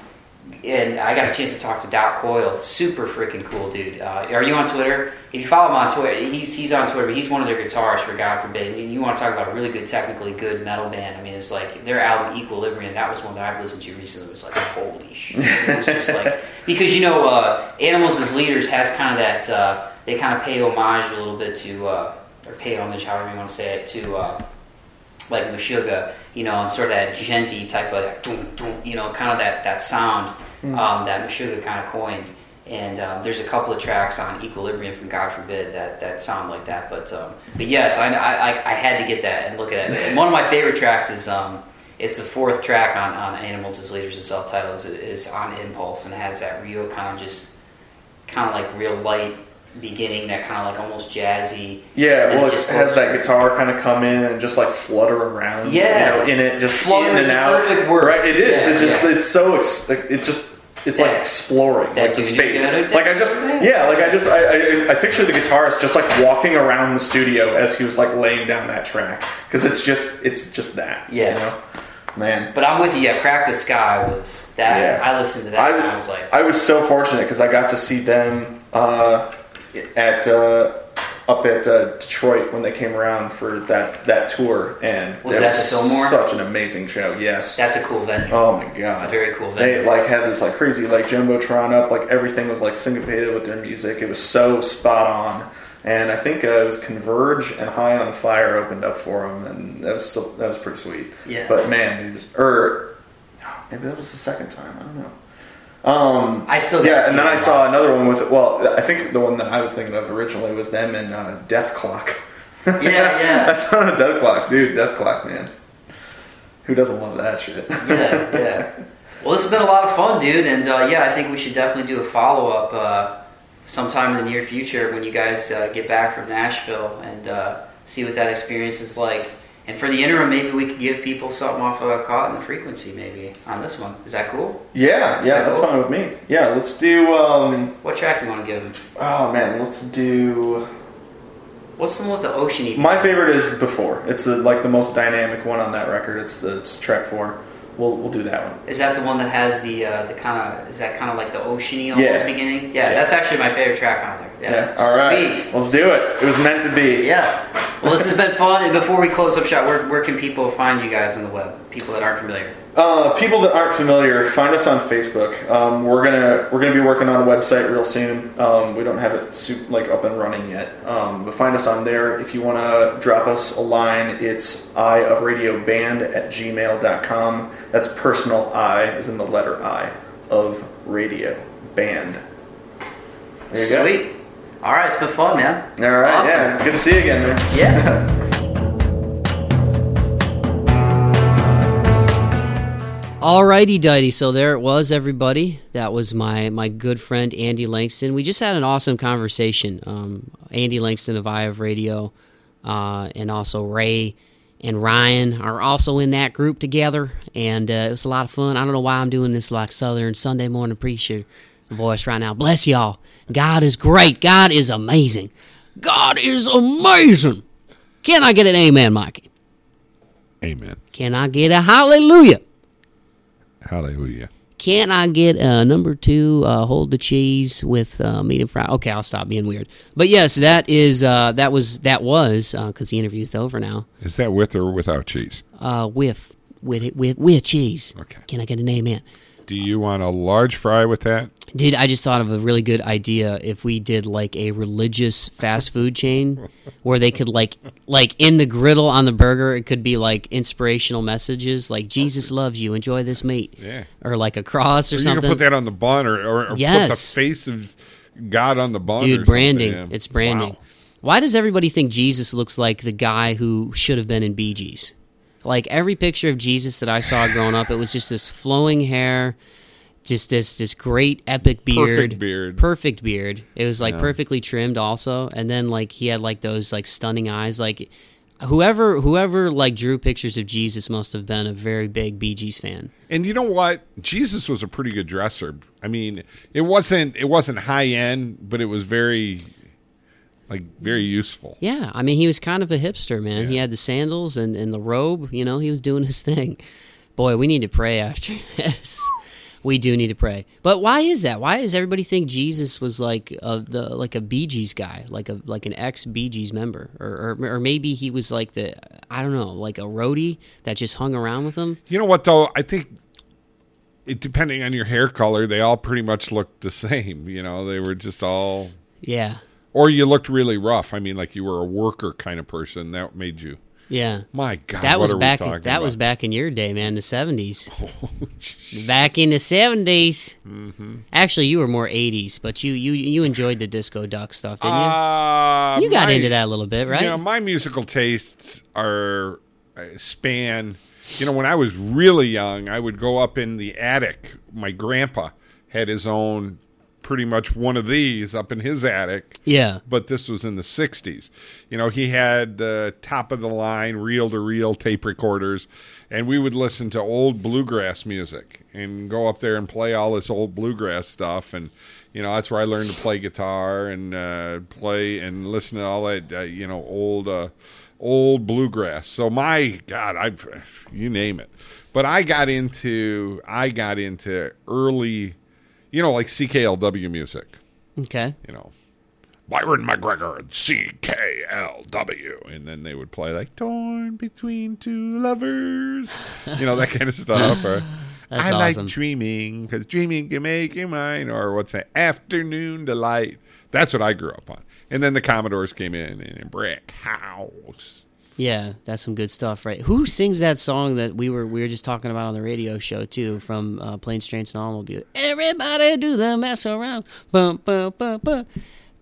and I got a chance to talk to Doc Coyle. Super freaking cool dude. Uh, are you on Twitter? If you follow him on Twitter, he's he's on Twitter. But he's one of their guitarists for God forbid. And you want to talk about a really good, technically good metal band? I mean, it's like their album Equilibrium. That was one that I've listened to recently. It was like holy shit. It was just like because you know, uh, Animals as Leaders has kind of that. Uh, they kind of pay homage a little bit to uh, or pay homage, however you want to say it, to. Uh, like Meshuggah, you know, and sort of that djenty type of, that you know, kind of that, that sound um, that Meshuggah kind of coined. And um, there's a couple of tracks on Equilibrium from God Forbid that, that sound like that. But um, but yes, I, I, I had to get that and look at it. And one of my favorite tracks is um, it's the fourth track on, on Animals as Leaders and Self Titles is, is on Impulse and it has that real kind of just kind of like real light beginning, that kind of like almost jazzy. Yeah, and well, it just has that guitar kind of come in and just like flutter around. Yeah. you know, in it, just Flutter in and out. perfect word. Right, it is. Yeah, it's just, yeah. it's so, ex- it just, it's like exploring, That like the space. Like I just, yeah, like I just, I, I, I picture the guitarist just like walking around the studio as he was like laying down that track because it's just, it's just that. Yeah. you know? man. But I'm with you. Yeah, Crack the Skye was that. Yeah. I listened to that and I was like, I was so fortunate because I got to see them uh, at uh, up at uh, Detroit when they came around for that that tour, and Was that the Fillmore? Such an amazing show. Yes. that's a cool venue. Oh my god, It's a very cool venue. They like had this like crazy like jumbotron up, like everything was like syncopated with their music. It was so spot on. And I think uh, it was Converge and High on Fire opened up for them, and that was still that was pretty sweet. Yeah. But man, or maybe that was the second time. I don't know. Um, I still yeah, and then I saw another one with well, I think the one that I was thinking of originally was them and uh, Dethklok. Yeah, yeah. That's not a Dethklok, dude. Dethklok, man. Who doesn't love that shit? yeah, yeah. Well, this has been a lot of fun, dude, and uh, yeah, I think we should definitely do a follow up uh, sometime in the near future when you guys uh, get back from Nashville and uh, see what that experience is like. And for the interim, maybe we could give people something off of Caught in the Frequency, maybe on this one. Is that cool? Yeah, yeah, that's Cool. fine with me. Yeah, let's do. um What track do you want to give them? Oh man, let's do. What's the one with the ocean? My favorite is before. It's the like the most dynamic one on that record. It's the it's track four. We'll we'll do that one. Is that the one that has the uh, the kind of is that kind of like the oceany almost Yeah. beginning? Yeah, Yeah. that's actually my favorite track on there. Yeah, Yeah. All right. Sweet. Let's do it. It was meant to be. Yeah. Well, this has been fun. And before we close up shop, where, where can people find you guys on the web? People that aren't familiar. Uh, people that aren't familiar, find us on Facebook. Um, we're gonna we're gonna be working on a website real soon. Um, we don't have it like up and running yet, um, but find us on there. If you want to drop us a line, it's i of radio band at gmail.com. That's personal I, is in the letter I of radio band. There you go. Sweet. All right, it's been fun, man. All right, Awesome. yeah, good to see you again, man. Yeah. Alrighty, dighty. So there it was, everybody. That was my my good friend Andy Langston. We just had an awesome conversation. Um, Andy Langston of I of Radio, uh, and also Ray and Ryan are also in that group together, and uh, it was a lot of fun. I don't know why I'm doing this like Southern Sunday morning preacher voice right now. Bless y'all. God is great. God is amazing. God is amazing. Can I get an amen, Mikey? Amen. Can I get a hallelujah? Hallelujah. Can I get uh, number two? Uh, hold the cheese with uh, medium fry. Okay, I'll stop being weird. But yes, that is uh, that was that was because the interview's over now. Is that with or without cheese? Uh, with with with with cheese. Okay. Can I get an amen? Do you want a large fry with that? Dude, I just thought of a really good idea if we did like a religious fast food chain where they could like like in the griddle on the burger it could be like inspirational messages like Jesus loves you, enjoy this meat. Yeah. Or like a cross or, Or you something. can put that on the bun or, or, or put the face of God on the bun. Dude, something, branding. yeah. It's branding. Wow. Why does everybody think Jesus looks like the guy who should have been in Bee Gees? Like every picture of Jesus that I saw growing up, it was just this flowing hair, just this this great epic beard, Perfect beard. perfect beard. It was like Yeah. perfectly trimmed also, and then like he had like those like stunning eyes. Like whoever whoever like drew pictures of Jesus must have been a very big Bee Gees fan. And you know what? Jesus was a pretty good dresser. I mean, it wasn't it wasn't high end, but it was very like very useful. Yeah, I mean, he was kind of a hipster, man. He had the sandals and, and the robe. You know, he was doing his thing. Boy, we need to pray after this. we do need to pray. But why is that? Why does everybody think Jesus was like a the like a Bee Gees guy, like a like an ex Bee Gees member, or, or or maybe he was like the I don't know, like a roadie that just hung around with him? You know what though? I think it depending on your hair color, they all pretty much looked the same. You know, they were just all Yeah, or you looked really rough. I mean, like you were a worker kind of person. That made you. yeah. My God, That was back. That was back in your day, man. The seventies. back in the 70s Mm-hmm. Actually, you were more eighties, but you you you enjoyed the disco duck stuff, didn't you? Uh, you got my- into that a little bit, right? You know, my musical tastes are uh, span. You know, when I was really young, I would go up in the attic. My grandpa had his own pretty much one of these up in his attic. Yeah. But this was in the 60s. You know, he had the top of the line reel to reel tape recorders, and we would listen to old bluegrass music and go up there and play all this old bluegrass stuff. And, you know, that's where I learned to play guitar and uh, play and listen to all that, uh, you know, old. Uh, old bluegrass. So my God, I've you name it. But I got into I got into early, you know, like CKLW music. Okay. You know, Byron MacGregor and CKLW, and then they would play like "Torn Between Two Lovers," you know that kind of stuff. Or That's I awesome. like dreaming because dreaming can make you mine. Or what's that? Afternoon delight. That's what I grew up on. And then the Commodores came in and Brick House. Yeah, that's some good stuff, right? Who sings that song that we were we were just talking about on the radio show too, from uh, Planes, Trains, and Automobile? Everybody do the mess around, bum bum bum bum.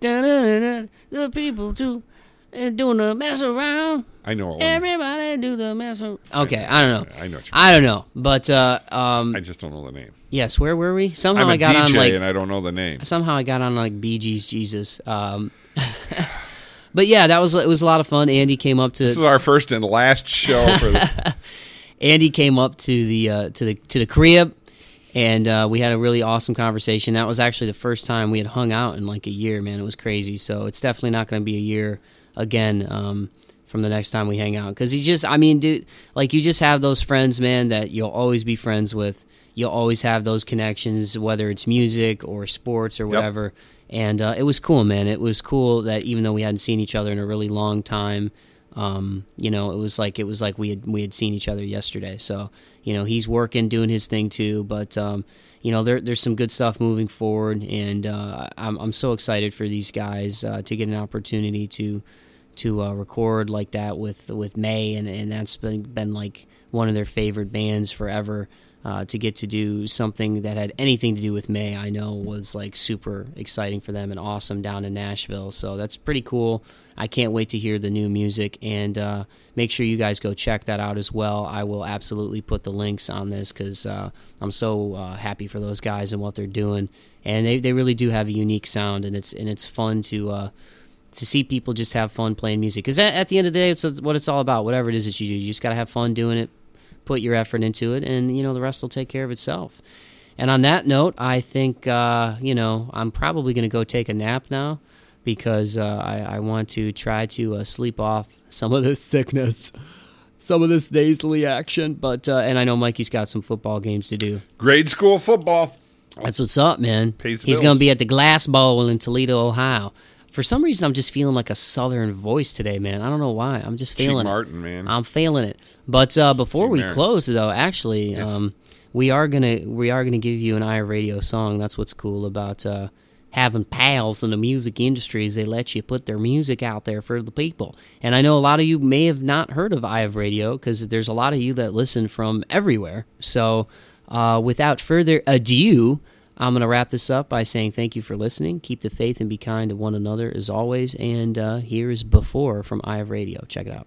Da-da-da-da. The people do, they're doing the mess around. I know. Everybody do the mess around. Okay, I don't know. I know. What you I don't know, but uh, um, I just don't know the name. yes, where were we? Somehow I'm a I got DJ on like and I don't know the name. somehow I got on like Bee Gees Jesus. Um, but yeah, that was it was a lot of fun. Andy came up to This is our first and last show for the, Andy came up to the uh, to the to the crib, and uh, we had a really awesome conversation. That was actually the first time we had hung out in like a year. Man, it was crazy. So it's definitely not going to be a year again um, from the next time we hang out because he's just. I mean, dude, like you just have those friends, man, that you'll always be friends with. You'll always have those connections, whether it's music or sports or whatever. And uh, it was cool, man. It was cool that even though we hadn't seen each other in a really long time, um, you know, it was like it was like we had we had seen each other yesterday. So you know, he's working, doing his thing too. But um, you know, there, there's some good stuff moving forward, and uh, I'm I'm so excited for these guys uh, to get an opportunity to to uh, record like that with with Mae, and, and that's been been like one of their favorite bands forever. Uh, to get to do something that had anything to do with Mae, I know was like super exciting for them and awesome down in Nashville. So that's pretty cool. I can't wait to hear the new music and uh, make sure you guys go check that out as well. I will absolutely put the links on this because uh, I'm so uh, happy for those guys and what they're doing, and they, they really do have a unique sound and it's and it's fun to uh, to see people just have fun playing music because at, at the end of the day, it's what it's all about. Whatever it is that you do, you just gotta have fun doing it, put your effort into it, and you know the rest will take care of itself. And on that note, I think uh, you know I'm probably gonna go take a nap now because uh, I, I want to try to uh, sleep off some of this sickness, some of this nasally action. But uh, and I know Mikey's got some football games to do. grade school football. That's what's up, man. He's going to be at the Glass Bowl in Toledo, Ohio. For some reason, I'm just feeling like a Southern voice today, man. I don't know why. I'm just feeling it. Martin, man. I'm feeling it. But uh, before we there. close, though, actually, um, we are gonna we are gonna give you an i Radio song. That's what's cool about uh, having pals in the music industry is they let you put their music out there for the people. And I know a lot of you may have not heard of I Radio because there's a lot of you that listen from everywhere. So uh, without further ado, I'm going to wrap this up by saying thank you for listening. Keep the faith and be kind to one another as always. And uh, here is Before from I of Radio. Check it out.